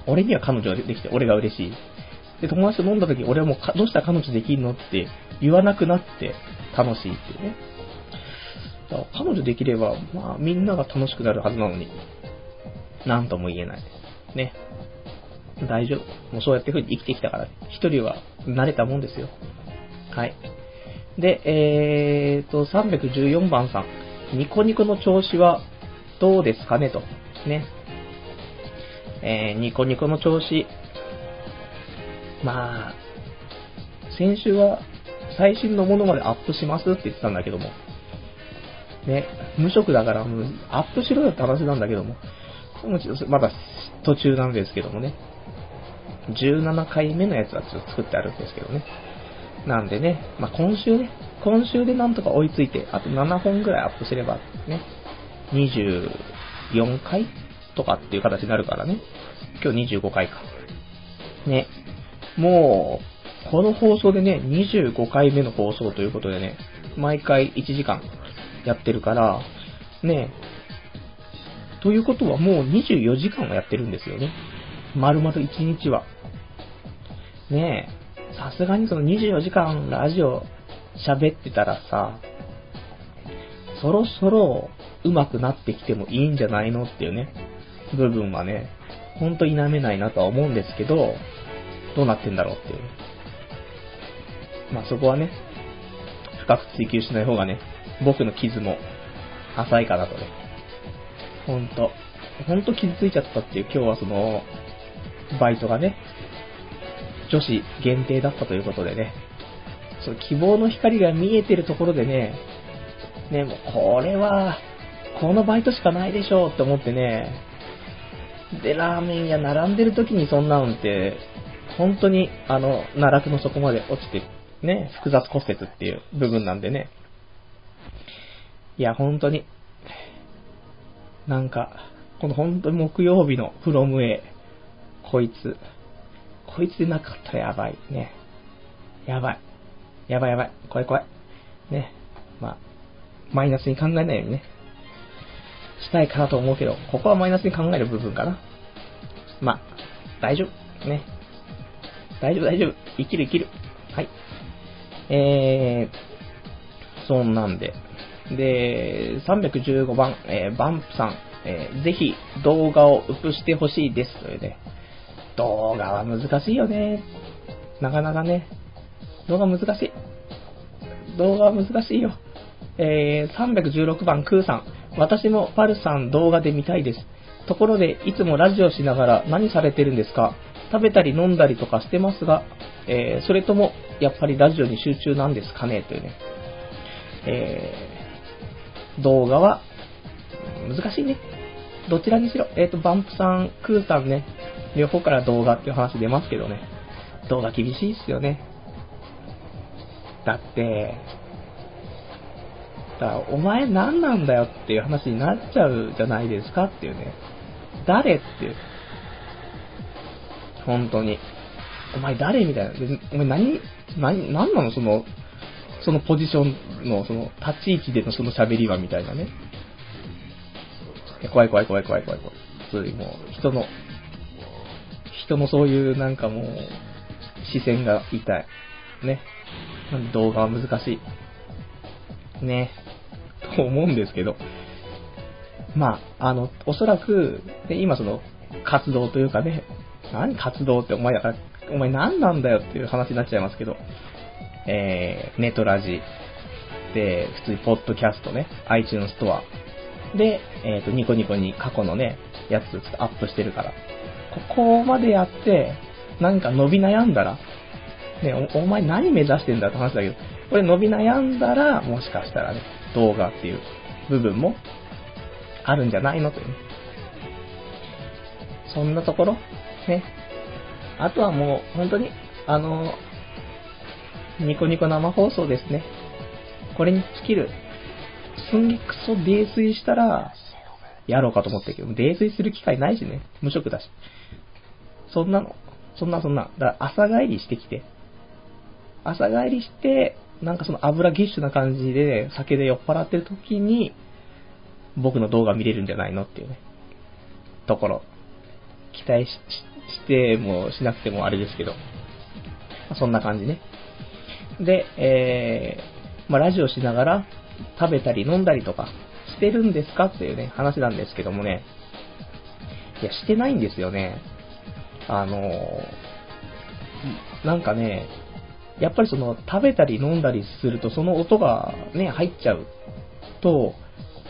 俺には彼女ができて、俺が嬉しい。で、友達と飲んだ時、俺はもうどうしたら彼女できるのって言わなくなって楽しいっていうね。だから彼女できれば、まあみんなが楽しくなるはずなのに、なんとも言えない。ね。大丈夫。もうそうやって風に生きてきたから、一人は慣れたもんですよ。はい。で、えーと、314番さん。ニコニコの調子はどうですかねと。ね。えー、ニコニコの調子。まあ、先週は最新のものまでアップしますって言ってたんだけども。ね、無職だからもうアップしろよって話なんだけども。まだ途中なんですけどもね。17回目のやつはちょっと作ってあるんですけどね。なんでね、まあ、今週ね、今週でなんとか追いついて、あと7本ぐらいアップすればね、24回とかっていう形になるからね。今日25回か。ね。もう、この放送でね、25回目の放送ということでね、毎回1時間やってるから、ね、ということはもう24時間はやってるんですよね。丸々1日は。ねえ、さすがにその24時間ラジオ喋ってたらさ、そろそろ上手くなってきてもいいんじゃないのっていうね、部分はね、ほんと否めないなとは思うんですけど、どうなってんだろうっていう。まあそこはね、深く追求しない方がね、僕の傷も浅いかなとね。ほんと、ほんと傷ついちゃったっていう今日はその、バイトがね、女子限定だったということでね、その希望の光が見えてるところでね、ね、もうこれは、このバイトしかないでしょって思ってね、で、ラーメン屋並んでる時にそんなのって、本当に、あの、奈落の底まで落ちて、ね、複雑骨折っていう部分なんでね。いや、本当に、なんか、この本当に木曜日のフロム A、こいつ、こいつでなかったらやばい。ね。やばい。やばいやばい。怖い怖い。ね。まあ、マイナスに考えないようにね。したいかなと思うけど、ここはマイナスに考える部分かな。まあ、大丈夫。ね。大丈夫大丈夫。生きる生きる。はい。えー、そんなんで。で、315番、えー、バンプさん、えー、ぜひ動画をウプしてほしいです。というね。動画は難しいよね。なかなかね。動画難しい。動画は難しいよ。えー、316番、クーさん。私もパルさん動画で見たいです。ところで、いつもラジオしながら何されてるんですか？食べたり飲んだりとかしてますが、えー、それとも、やっぱりラジオに集中なんですかね？というね。えー、動画は、難しいね。どちらにしろ、えっ、ー、と、バンプさん、クーさんね、両方から動画っていう話出ますけどね。動画厳しいっすよね。だって、だお前何なんだよっていう話になっちゃうじゃないですかっていうね。誰っていう。本当に。お前誰みたいな。でお前何、何、何なの？その、そのポジションの、その、立ち位置でのその喋りはみたいなね。怖い怖い怖い怖い怖い怖い。普通にもう、人の、人のそういうなんかもう、視線が痛い。ね。動画は難しい。ね。と思うんですけど。まあ、あの、おそらく、で今その、活動というかね、何活動ってお前だから、お前何なんだよっていう話になっちゃいますけど、えー、ネトラジ、で、普通にポッドキャストね、iTunes ストア、で、えっ、ー、と、ニコニコに過去のね、やつちょっとアップしてるから、ここまでやって、なんか伸び悩んだら、ねお、お前何目指してんだって話だけど、これ伸び悩んだら、もしかしたらね、動画っていう部分もあるんじゃないのというね。そんなところ？ね。あとはもう、本当に、あの、ニコニコ生放送ですね。これに尽きる。すんげくそ泥酔したら、やろうかと思ったけど、泥酔する機会ないしね。無職だし。そんなの、そんなそんな。だから朝帰りしてきて、朝帰りして、なんかその油ぎっしゅな感じで酒で酔っ払ってる時に、僕の動画見れるんじゃないのっていうね、ところ。期待してもしなくてもあれですけど、そんな感じね。で、えー、まあ、ラジオしながら食べたり飲んだりとかしてるんですかっていうね、話なんですけどもね、いや、してないんですよね。あのー、なんかね、やっぱりその食べたり飲んだりするとその音がね、入っちゃうと、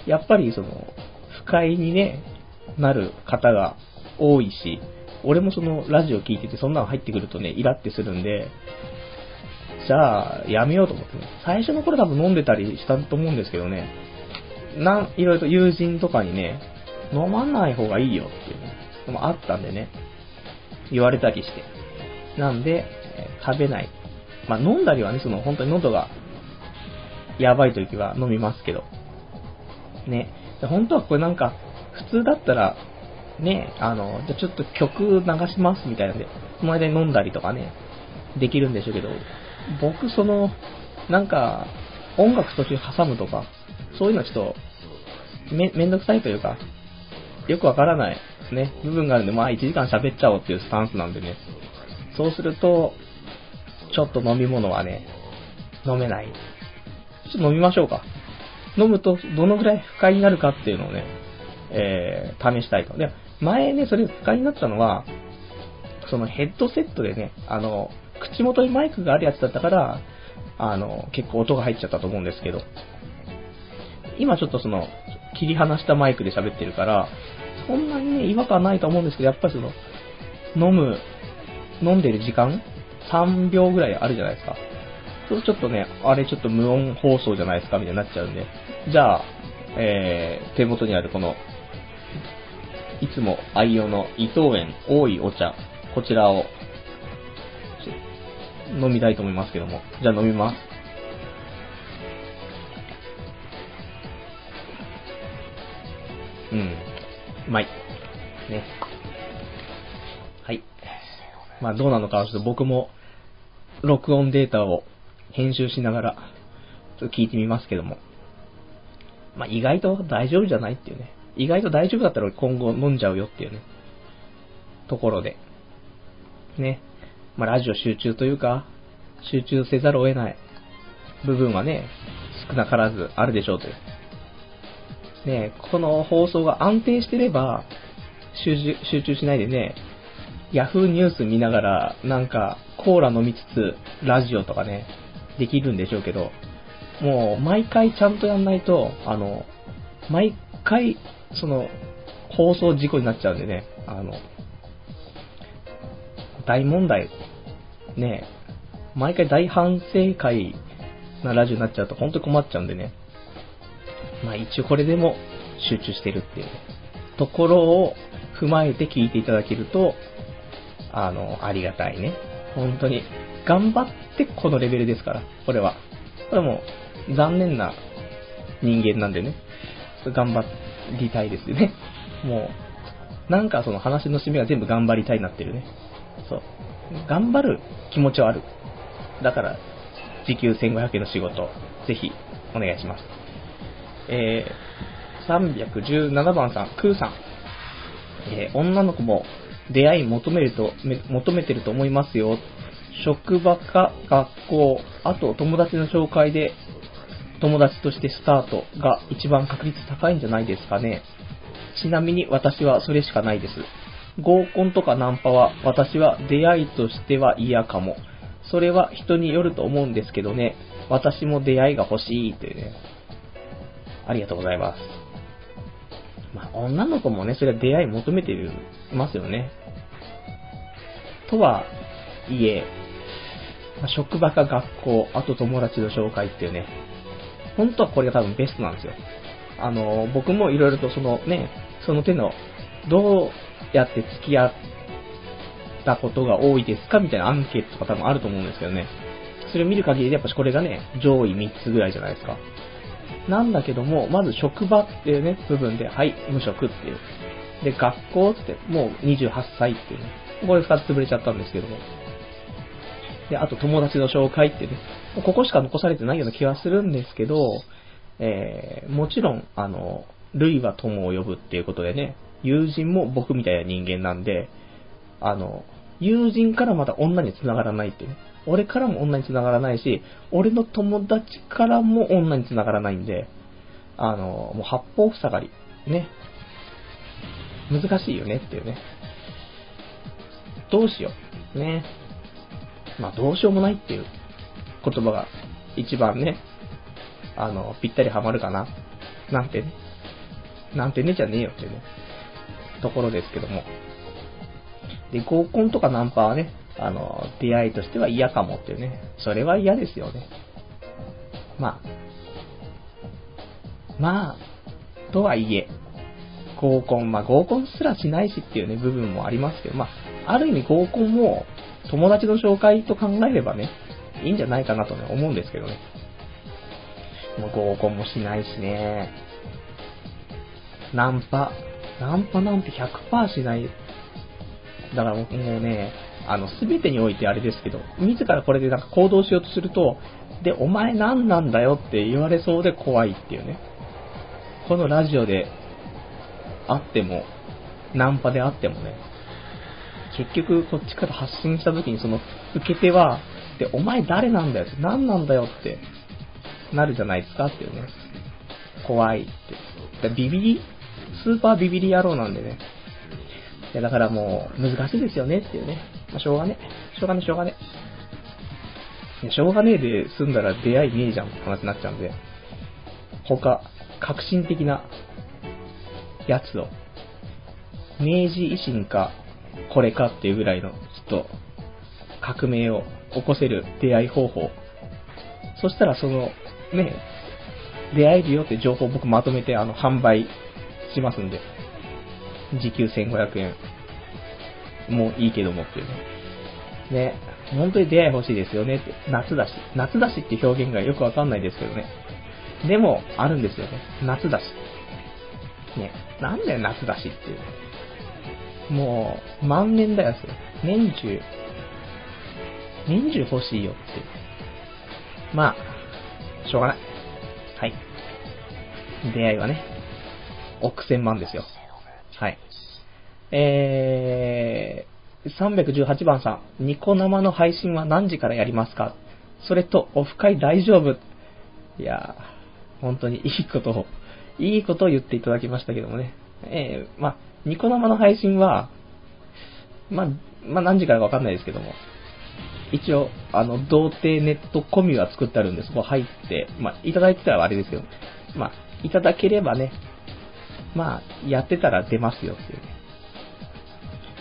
やっぱりその不快にね、なる方が多いし、俺もそのラジオ聞いててそんなの入ってくるとね、イラってするんで、じゃあ、やめようと思ってね。最初の頃多分飲んでたりしたと思うんですけどね、なん、いろいろと友人とかにね、飲まない方がいいよっていう、のもあったんでね、言われたりして。なんで、食べない。まあ、飲んだりはね、その本当に喉がやばい時は飲みますけど。ね。本当はこれなんか、普通だったら、ね、あの、じゃちょっと曲流しますみたいなんで、その間に飲んだりとかね、できるんでしょうけど、僕その、なんか、音楽途中挟むとか、そういうのはちょっと、め、めんどくさいというか、よくわからない、ね、部分があるんで、まあ1時間喋っちゃおうっていうスタンスなんでね。そうすると、ちょっと飲み物はね、飲めない。ちょっと飲みましょうか。飲むとどのぐらい不快になるかっていうのをね、えー、試したいと。で、前ね、それ不快になったのは、そのヘッドセットでね、あの、口元にマイクがあるやつだったから、あの、結構音が入っちゃったと思うんですけど、今ちょっとその、切り離したマイクで喋ってるから、そんなにね、違和感ないと思うんですけど、やっぱりその、飲む、飲んでる時間 ?3 秒ぐらいあるじゃないですか。ちょっとね、あれちょっと無音放送じゃないですかみたいになっちゃうんで、じゃあ、えー、手元にあるこの、いつも愛用の伊藤園多いお茶、こちらを、飲みたいと思いますけども。じゃあ飲みます。うん。うまい。ね。まあどうなのかはちょっと僕も録音データを編集しながらちょっと聞いてみますけども。まあ意外と大丈夫じゃないっていうね。意外と大丈夫だったら今後飲んじゃうよっていうね。ところで。ね。まあラジオ集中というか、集中せざるを得ない部分はね、少なからずあるでしょうという。ね、この放送が安定してれば、集中しないでね、ヤフーニュース見ながら、なんか、コーラ飲みつつ、ラジオとかね、できるんでしょうけど、もう、毎回ちゃんとやんないと、あの、毎回、その、放送事故になっちゃうんでね、あの、大問題、ね、毎回大反省会なラジオになっちゃうと本当に困っちゃうんでね。まあ一応これでも集中してるっていう、ところを踏まえて聞いていただけると、あの、ありがたいね。本当に。頑張ってこのレベルですから、これは。これはもう、残念な人間なんでね。頑張りたいですよね。もう、なんかその話の締めが全部頑張りたいになってるね。そう。頑張る気持ちはある。だから、時給1500円の仕事、ぜひ、お願いします。えー、317番さん、クーさん。えー、女の子も出会い求めると、求めてると思いますよ。職場か学校、あと友達の紹介で友達としてスタートが一番確率高いんじゃないですかね。ちなみに私はそれしかないです。合コンとかナンパは私は出会いとしては嫌かも。それは人によると思うんですけどね。私も出会いが欲しいというね。ありがとうございます。まあ、女の子もね、それは出会い求めてるますよね。とはいえ、まあ、職場か学校、あと友達の紹介っていうね、本当はこれが多分ベストなんですよ。あの、僕もいろいろとそのね、その手の、どうやって付き合ったことが多いですかみたいなアンケートとか多分あると思うんですけどね。それを見る限りでやっぱこれがね、上位3つぐらいじゃないですか。なんだけども、まず職場っていうね、部分で、はい、無職っていう。で、学校って、もう28歳っていうね。これ2つ潰れちゃったんですけども。で、あと友達の紹介ってね、ここしか残されてないような気がするんですけど、えー、もちろん、あの、類は友を呼ぶっていうことでね、友人も僕みたいな人間なんで、あの、友人からまた女に繋がらないってね。俺からも女に繋がらないし、俺の友達からも女に繋がらないんで、あの、もう八方塞がり。ね。難しいよねっていうね。どうしよう。ね。まあ、どうしようもないっていう言葉が一番ね、あの、ぴったりハマるかな。なんてね。なんてねじゃねえよっていうね、ところですけども。で、合コンとかナンパはね、あの、出会いとしては嫌かもっていうね。それは嫌ですよね。まあ。まあ、とはいえ、合コン、まあ合コンすらしないしっていうね、部分もありますけど、まあ、ある意味合コンも友達の紹介と考えればね、いいんじゃないかなとね、思うんですけどね。もう合コンもしないしね。ナンパ。ナンパなんて100%しない。だからもうね、あの、すべてにおいてあれですけど、自らこれでなんか行動しようとすると、で、お前何なんだよって言われそうで怖いっていうね。このラジオであっても、ナンパであってもね、結局こっちから発信した時にその受け手は、で、お前誰なんだよって、何なんだよってなるじゃないですかっていうね。怖いって。ビビり、スーパービビり野郎なんでね。いや、だからもう、難しいですよねっていうね。まあ、しょうがね。しょうがね、しょうがね。しょうがねえで済んだら出会いねえじゃんって話になっちゃうんで。他、革新的なやつを。明治維新か、これかっていうぐらいの、ちょっと、革命を起こせる出会い方法。そしたらその、ね、出会えるよって情報を僕まとめて、あの、販売しますんで。時給1500円。もういいけどもっていうね。ね、本当に出会い欲しいですよねって。夏だし。夏だしって表現がよくわかんないですけどね。でも、あるんですよね。夏だし。ね、なんだよ夏だしっていう。もう、万年だよ、それ。年中、年中欲しいよって。まあ、しょうがない。はい。出会いはね、億千万ですよ。はい。えー、318番さん、ニコ生の配信は何時からやりますか？それと、オフ会大丈夫いやー、本当にいいことを、いいことを言っていただきましたけどもね。えー、まあ、ニコ生の配信は、まあ、まあ、何時からかわかんないですけども、一応、あの、童貞ネットコミュは作ってあるんで、そこ入って、まあ、いただいてたらあれですけど、まあ、いただければね、まあ、やってたら出ますよっていうね。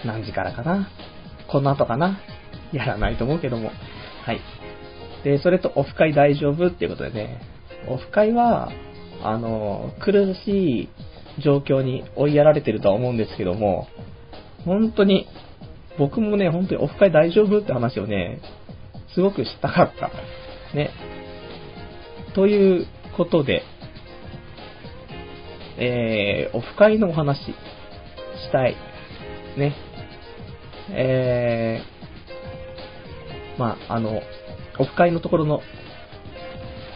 何時からかなこの後かなやらないと思うけども。はい。で、それとオフ会大丈夫っていうことでね、オフ会は、あの、苦しい状況に追いやられてるとは思うんですけども、本当に僕もね、本当にオフ会大丈夫って話をね、すごくしたかった。ね。ということで、えー、オフ会のお話したい。ね。えーまあ、あの、オフ会のところの、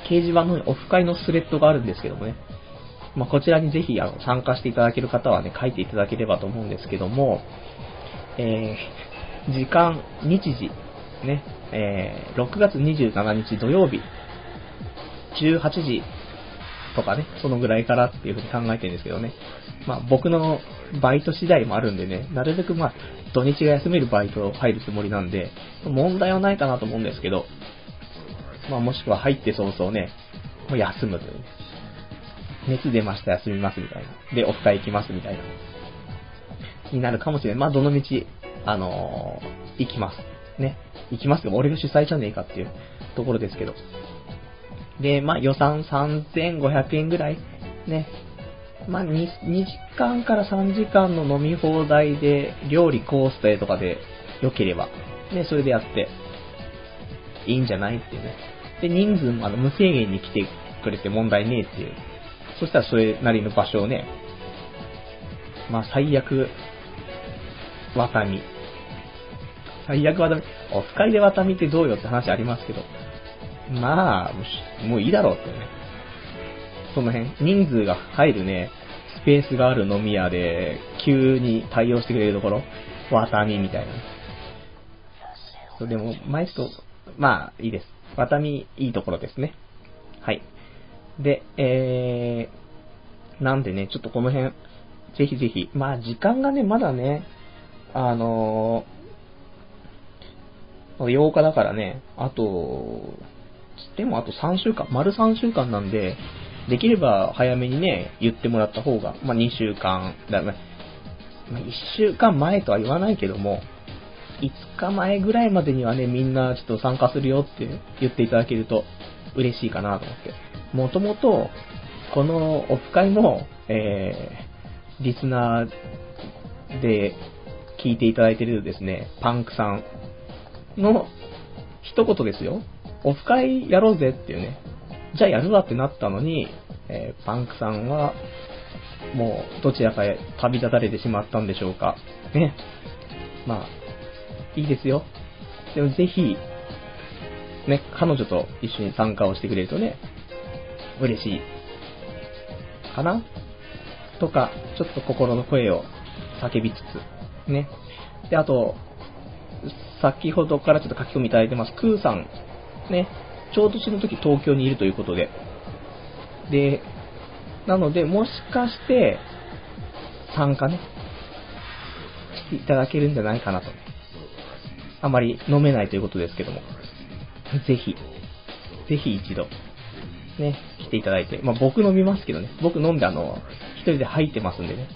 掲示板のオフ会のスレッドがあるんですけどもね、まあ、こちらにぜひあの参加していただける方はね、書いていただければと思うんですけども、えー、時間、日時、ね、えー、6月27日土曜日、18時とかね、そのぐらいからっていうふうに考えてるんですけどね。まあ僕のバイト次第もあるんでね、なるべくまあ土日が休めるバイトを入るつもりなんで、問題はないかなと思うんですけど、まあもしくは入って早々ね、もう休むという。熱出ました休みますみたいな。で、オフ会行きますみたいな。になるかもしれない。まあどの道、あのー、行きます。ね。行きますよ。俺が主催じゃねえかっていうところですけど。で、まあ予算3500円ぐらい。ね。まあ 2, 2時間から3時間の飲み放題で、料理コースターとかで良ければ、ね、それでやって、いいんじゃないっていうね。で、人数もあの無制限に来てくれて問題ねえっていう。そしたらそれなりの場所をね、まあ最悪、ワタミ。最悪ワタミ。オフ会でワタミってどうよって話ありますけど、まあ、もういいだろうってね。その辺、人数が入るね、スペースがある飲み屋で、急に対応してくれるところ、ワタミみたいな。でも、前と、まあ、いいです。ワタミ、いいところですね。はい。で、えー、なんでね、ちょっとこの辺、ぜひぜひ、まあ、時間がね、まだね、あのー、8日だからね、あと、でもあと3週間、丸3週間なんで、できれば早めにね、言ってもらった方が、まあ、2週間、だまあ、1週間前とは言わないけども、5日前ぐらいまでにはね、みんなちょっと参加するよって言っていただけると嬉しいかなと思って。もともと、このオフ会も、えー、リスナーで聞いていただいてるですね、パンクさんの一言ですよ。オフ会やろうぜっていうね、じゃあやるわってなったのに、えー、パンクさんは、もう、どちらかへ旅立たれてしまったんでしょうか。ね。まあ、いいですよ。でもぜひ、ね、彼女と一緒に参加をしてくれるとね、嬉しい。かな？とか、ちょっと心の声を叫びつつ、ね。で、あと、先ほどからちょっと書き込みいただいてます、クーさんね、ちょうどその時東京にいるということで。で、なので、もしかして、参加ね、していただけるんじゃないかなと。あまり飲めないということですけども。ぜひ、ぜひ一度、ね、来ていただいて。まあ僕飲みますけどね。僕飲んであの、一人で入ってますんでね。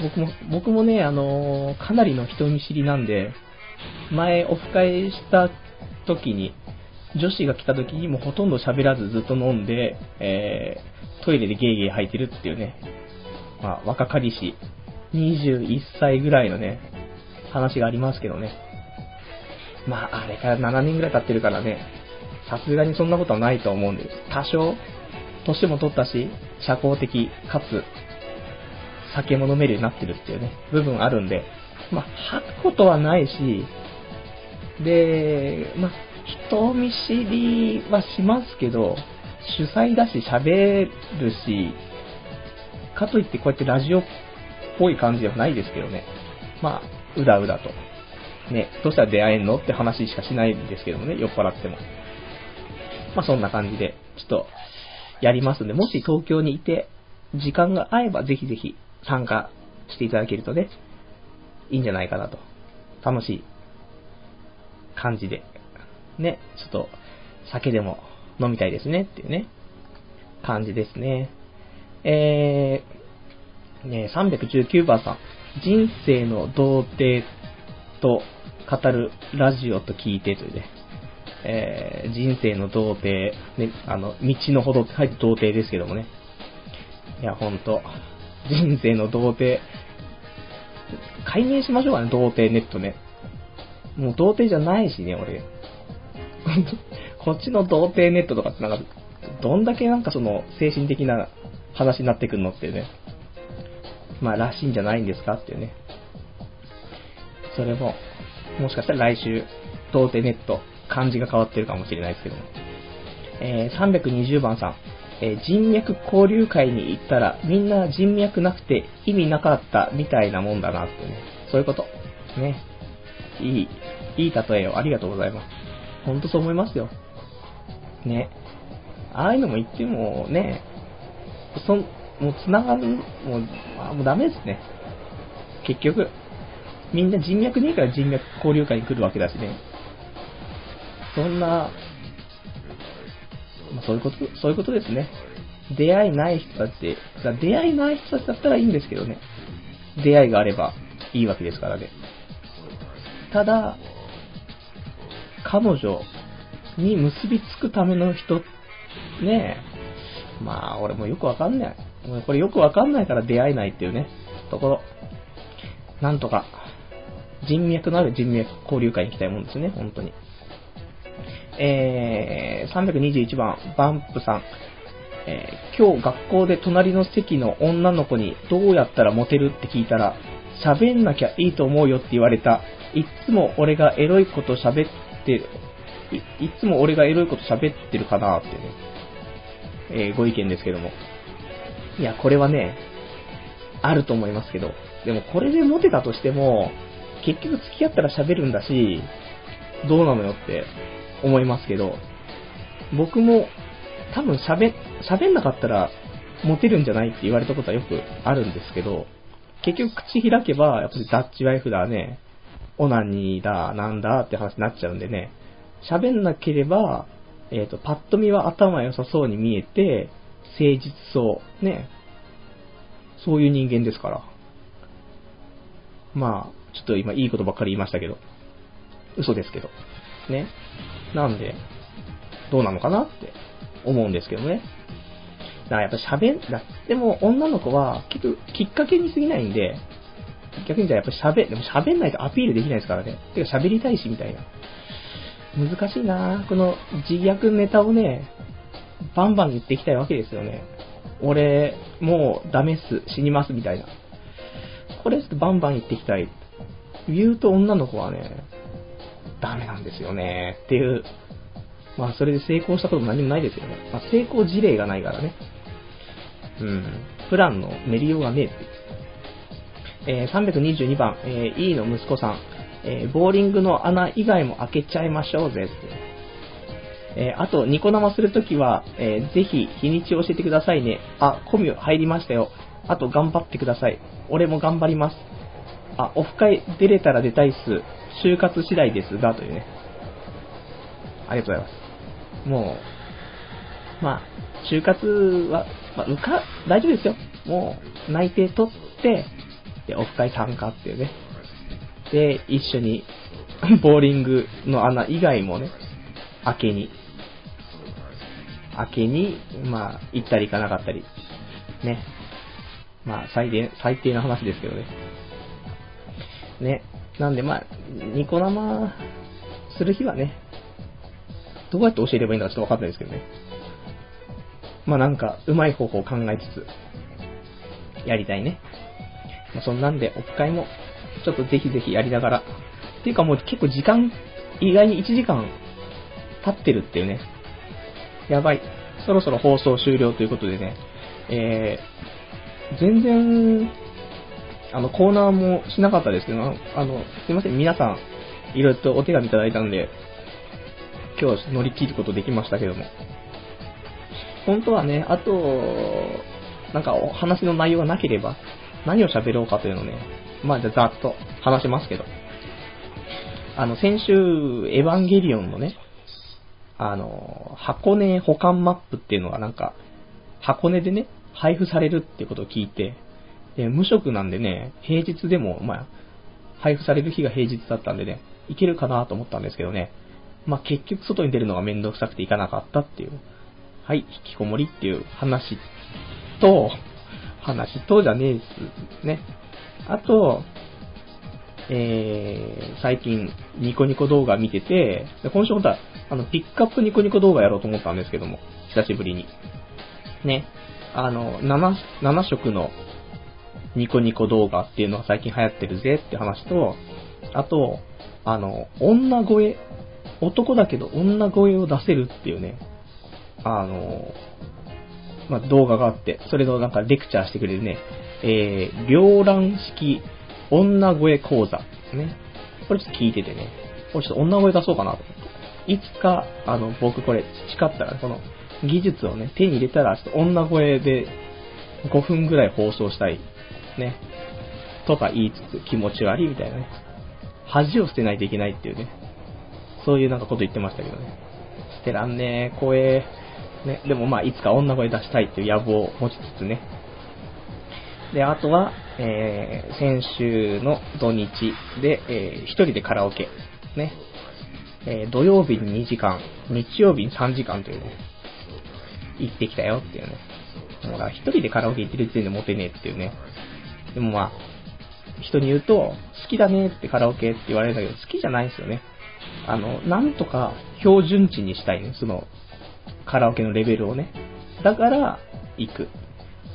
僕も、僕もね、あのかなりの人見知りなんで、前オフ会した時に、女子が来た時にもほとんど喋らずずっと飲んで、えー、トイレでゲーゲー吐いてるっていうね、まあ、若かりし、21歳ぐらいのね、話がありますけどね。まあ、あれから7年ぐらい経ってるからね、さすがにそんなことはないと思うんです。多少、年も取ったし、社交的、かつ、酒も飲めるようになってるっていうね、部分あるんで、まあ、吐くことはないし、で、まあ、人見知りはしますけど、主催だし喋るし、かといってこうやってラジオっぽい感じではないですけどね。まあ、うだうだと。ね、どうしたら出会えんのって話しかしないんですけどもね、酔っ払っても。まあそんな感じで、ちょっと、やりますんで、もし東京にいて、時間が合えばぜひぜひ参加していただけるとね、いいんじゃないかなと。楽しい感じでね、ちょっと酒でも飲みたいですねっていうね、感じですね。えー、ね、319番さん、人生の童貞と語るラジオと聞いてというね、えー、人生の童貞、ね、あの、道のほどって書いて童貞ですけどもね。いや、ほんと、人生の童貞、解明しましょうかね、童貞ネットね。もう童貞じゃないしね、俺。こっちの童貞ネットとかってなんか、どんだけなんかその精神的な話になってくるのっていうね。まあ、らしいんじゃないんですかっていうね。それも、もしかしたら来週、童貞ネット感じが変わってるかもしれないですけども。えー、320番さん。えー、人脈交流会に行ったらみんな人脈なくて意味なかったみたいなもんだなってね。そういうこと。ね。いい、いい例えをありがとうございます。ほんとそう思いますよ。ね。ああいうのも言ってもね、そん、もう繋がる、もう、あ、もうダメですね。結局、みんな人脈ねえから人脈交流会に来るわけだしね。そんな、まあ、そういうこと、そういうことですね。出会いない人たちで、出会いない人たちだったらいいんですけどね。出会いがあればいいわけですからね。ただ、彼女に結びつくための人、ねえ。まあ、俺もよくわかんない。これよくわかんないから出会えないっていうね、ところ。なんとか、人脈のある人脈交流会に行きたいもんですね、本当に。えー、321番、バンプさん。えー、今日学校で隣の席の女の子にどうやったらモテるって聞いたら、喋んなきゃいいと思うよって言われた。いつも俺がエロいこと喋ってる、いいつも俺がエロいこと喋ってるかなってね、えー、ご意見ですけども。いや、これはね、あると思いますけど、でもこれでモテたとしても、結局付き合ったら喋るんだし、どうなのよって思いますけど、僕も多分喋、喋んなかったらモテるんじゃないって言われたことはよくあるんですけど、結局口開けば、やっぱりダッチワイフだね、オナニーだ、なんだって話になっちゃうんでね、喋んなければ、えっ、ー、と、パッと見は頭良さそうに見えて、誠実そう、ね、そういう人間ですから。まあ、ちょっと今いいことばっかり言いましたけど、嘘ですけど。ね。なんで、どうなのかなって思うんですけどね。だからやっぱ喋ん、だでも女の子は結局きっかけに過ぎないんで、逆にじゃあやっぱ喋、でも喋んないとアピールできないですからね。てか喋りたいしみたいな。難しいなぁこの自虐ネタをね、バンバン言っていきたいわけですよね。俺、もうダメっす、死にますみたいな。これちょっとバンバン言っていきたい。言うと女の子はね、ダメなんですよね。っていう。まあ、それで成功したことも何もないですよね。まあ、成功事例がないからね。うん。プランの練りようがねえって。えー、322番、えー、E の息子さん、えー、ボーリングの穴以外も開けちゃいましょうぜって。えー、あと、ニコ生するときは、えー、ぜひ日にちを教えてくださいね。あ、コミュ入りましたよ。あと頑張ってください。俺も頑張ります。あ、オフ会出れたら出たいっす。就活次第ですが、というね。ありがとうございます。もう、まあ、就活は、まあ、うか、大丈夫ですよ。もう、内定取って、で、オフ会参加っていうね。で、一緒に、ボーリングの穴以外もね、明けに、明けに、まあ、行ったり行かなかったり、ね。まあ、最低、最低な話ですけどね。ね。なんでまあ、ニコ生する日はね、どうやって教えればいいんだかちょっとわかんないですけどね。まあなんか、うまい方法を考えつつ、やりたいね。まあ、そんなんで、オフ会も、ちょっとぜひぜひやりながら。っていうかもう結構時間、意外に1時間経ってるっていうね。やばい。そろそろ放送終了ということでね。えー、全然、あの、コーナーもしなかったですけど、あの、すいません、皆さん、いろいろとお手紙いただいたんで、今日乗り切ることできましたけども。本当はね、あと、なんかお話の内容がなければ、何を喋ろうかというのをね、まあじゃあざっと話しますけど。あの、先週、エヴァンゲリオンのね、あの、箱根保管マップっていうのがなんか、箱根でね、配布されるってことを聞いて、で、無職なんでね、平日でも、まあ、配布される日が平日だったんでね、行けるかなと思ったんですけどね、まあ結局外に出るのがめんどくさくて行かなかったっていう、はい、引きこもりっていう話と、話とじゃねえですね。あと、えー、最近ニコニコ動画見てて、で今週本当は、あの、ピックアップニコニコ動画やろうと思ったんですけども、久しぶりに。ね。あの、7、7色のニコニコ動画っていうのが最近流行ってるぜって話と、あと、あの、女声男だけど女声を出せるっていうね、あの、まあ、動画があって、それのなんかレクチャーしてくれるね、えー、両乱式女声講座です。ね。これちょっと聞いててね、これちょっと女声出そうかなと思って。いつか、あの、僕これ培ったら、この技術をね、手に入れたら、ちょっと女声で5分ぐらい放送したい。ね。とか言いつつ気持ち悪いみたいなね。恥を捨てないといけないっていうね。そういうなんかこと言ってましたけどね。捨てらんねえ、怖え。ね。でもまあ、いつか女声出したいっていう野望を持ちつつね。で、あとは、えー、先週の土日で、えー、一人でカラオケ。ね。えー、土曜日に2時間、日曜日に3時間というね、行ってきたよっていうね。もうだ、一人でカラオケ行ってる時点でモテねえっていうね。でもまあ、人に言うと、好きだねってカラオケって言われるんだけど、好きじゃないですよね。あの、なんとか標準値にしたいね、その、カラオケのレベルをね。だから、行く。っ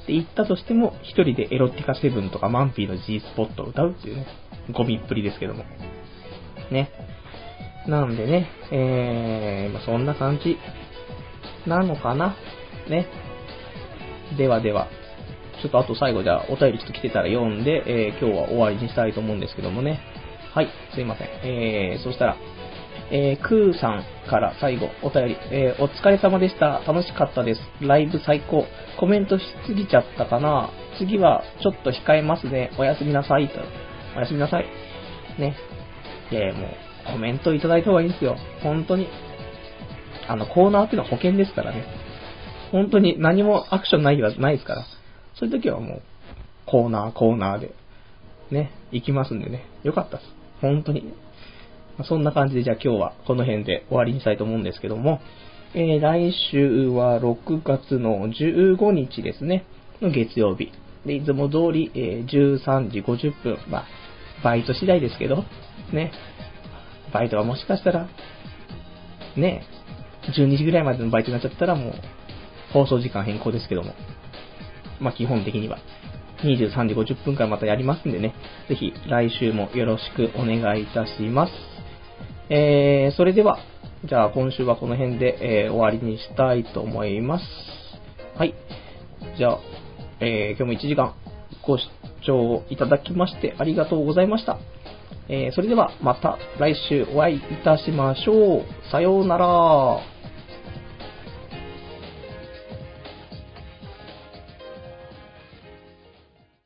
て言ったとしても、一人でエロティカセブンとかマンピーの G スポットを歌うっていうね、ゴミっぷりですけども。ね。なんでね、えー、まあ、そんな感じなのかな。ね。ではでは、ちょっとあと最後じゃあお便りちょっと来てたら読んで、えー、今日は終わりにしたいと思うんですけどもね。はい、すいません。えー、そしたら、えー、クーさんから最後お便り、えー、お疲れ様でした。楽しかったです。ライブ最高。コメントしすぎちゃったかな次はちょっと控えますね。おやすみなさい。と。おやすみなさい。ね。いやいやもう、コメントいただいた方がいいんですよ。本当に。あの、コーナーっていうのは保険ですからね。本当に何もアクションないはないですから。そういう時はもう、コーナー、コーナーで、ね、行きますんでね。よかったです。本当にま。そんな感じで、じゃあ今日はこの辺で終わりにしたいと思うんですけども、えー、来週は6月の15日ですね、の月曜日。で、いつも通り、えー、13時50分、まあ、バイト次第ですけど、ね、バイトがもしかしたら、ね、12時ぐらいまでのバイトになっちゃったらもう、放送時間変更ですけども、まあ基本的には。23時50分からまたやりますんでね、ぜひ来週もよろしくお願いいたします。えー、それでは、じゃあ今週はこの辺で、えー、終わりにしたいと思います。はい。じゃあ、えー、今日も1時間ご視聴いただきましてありがとうございました。えー、それではまた来週お会いいたしましょう。さようなら。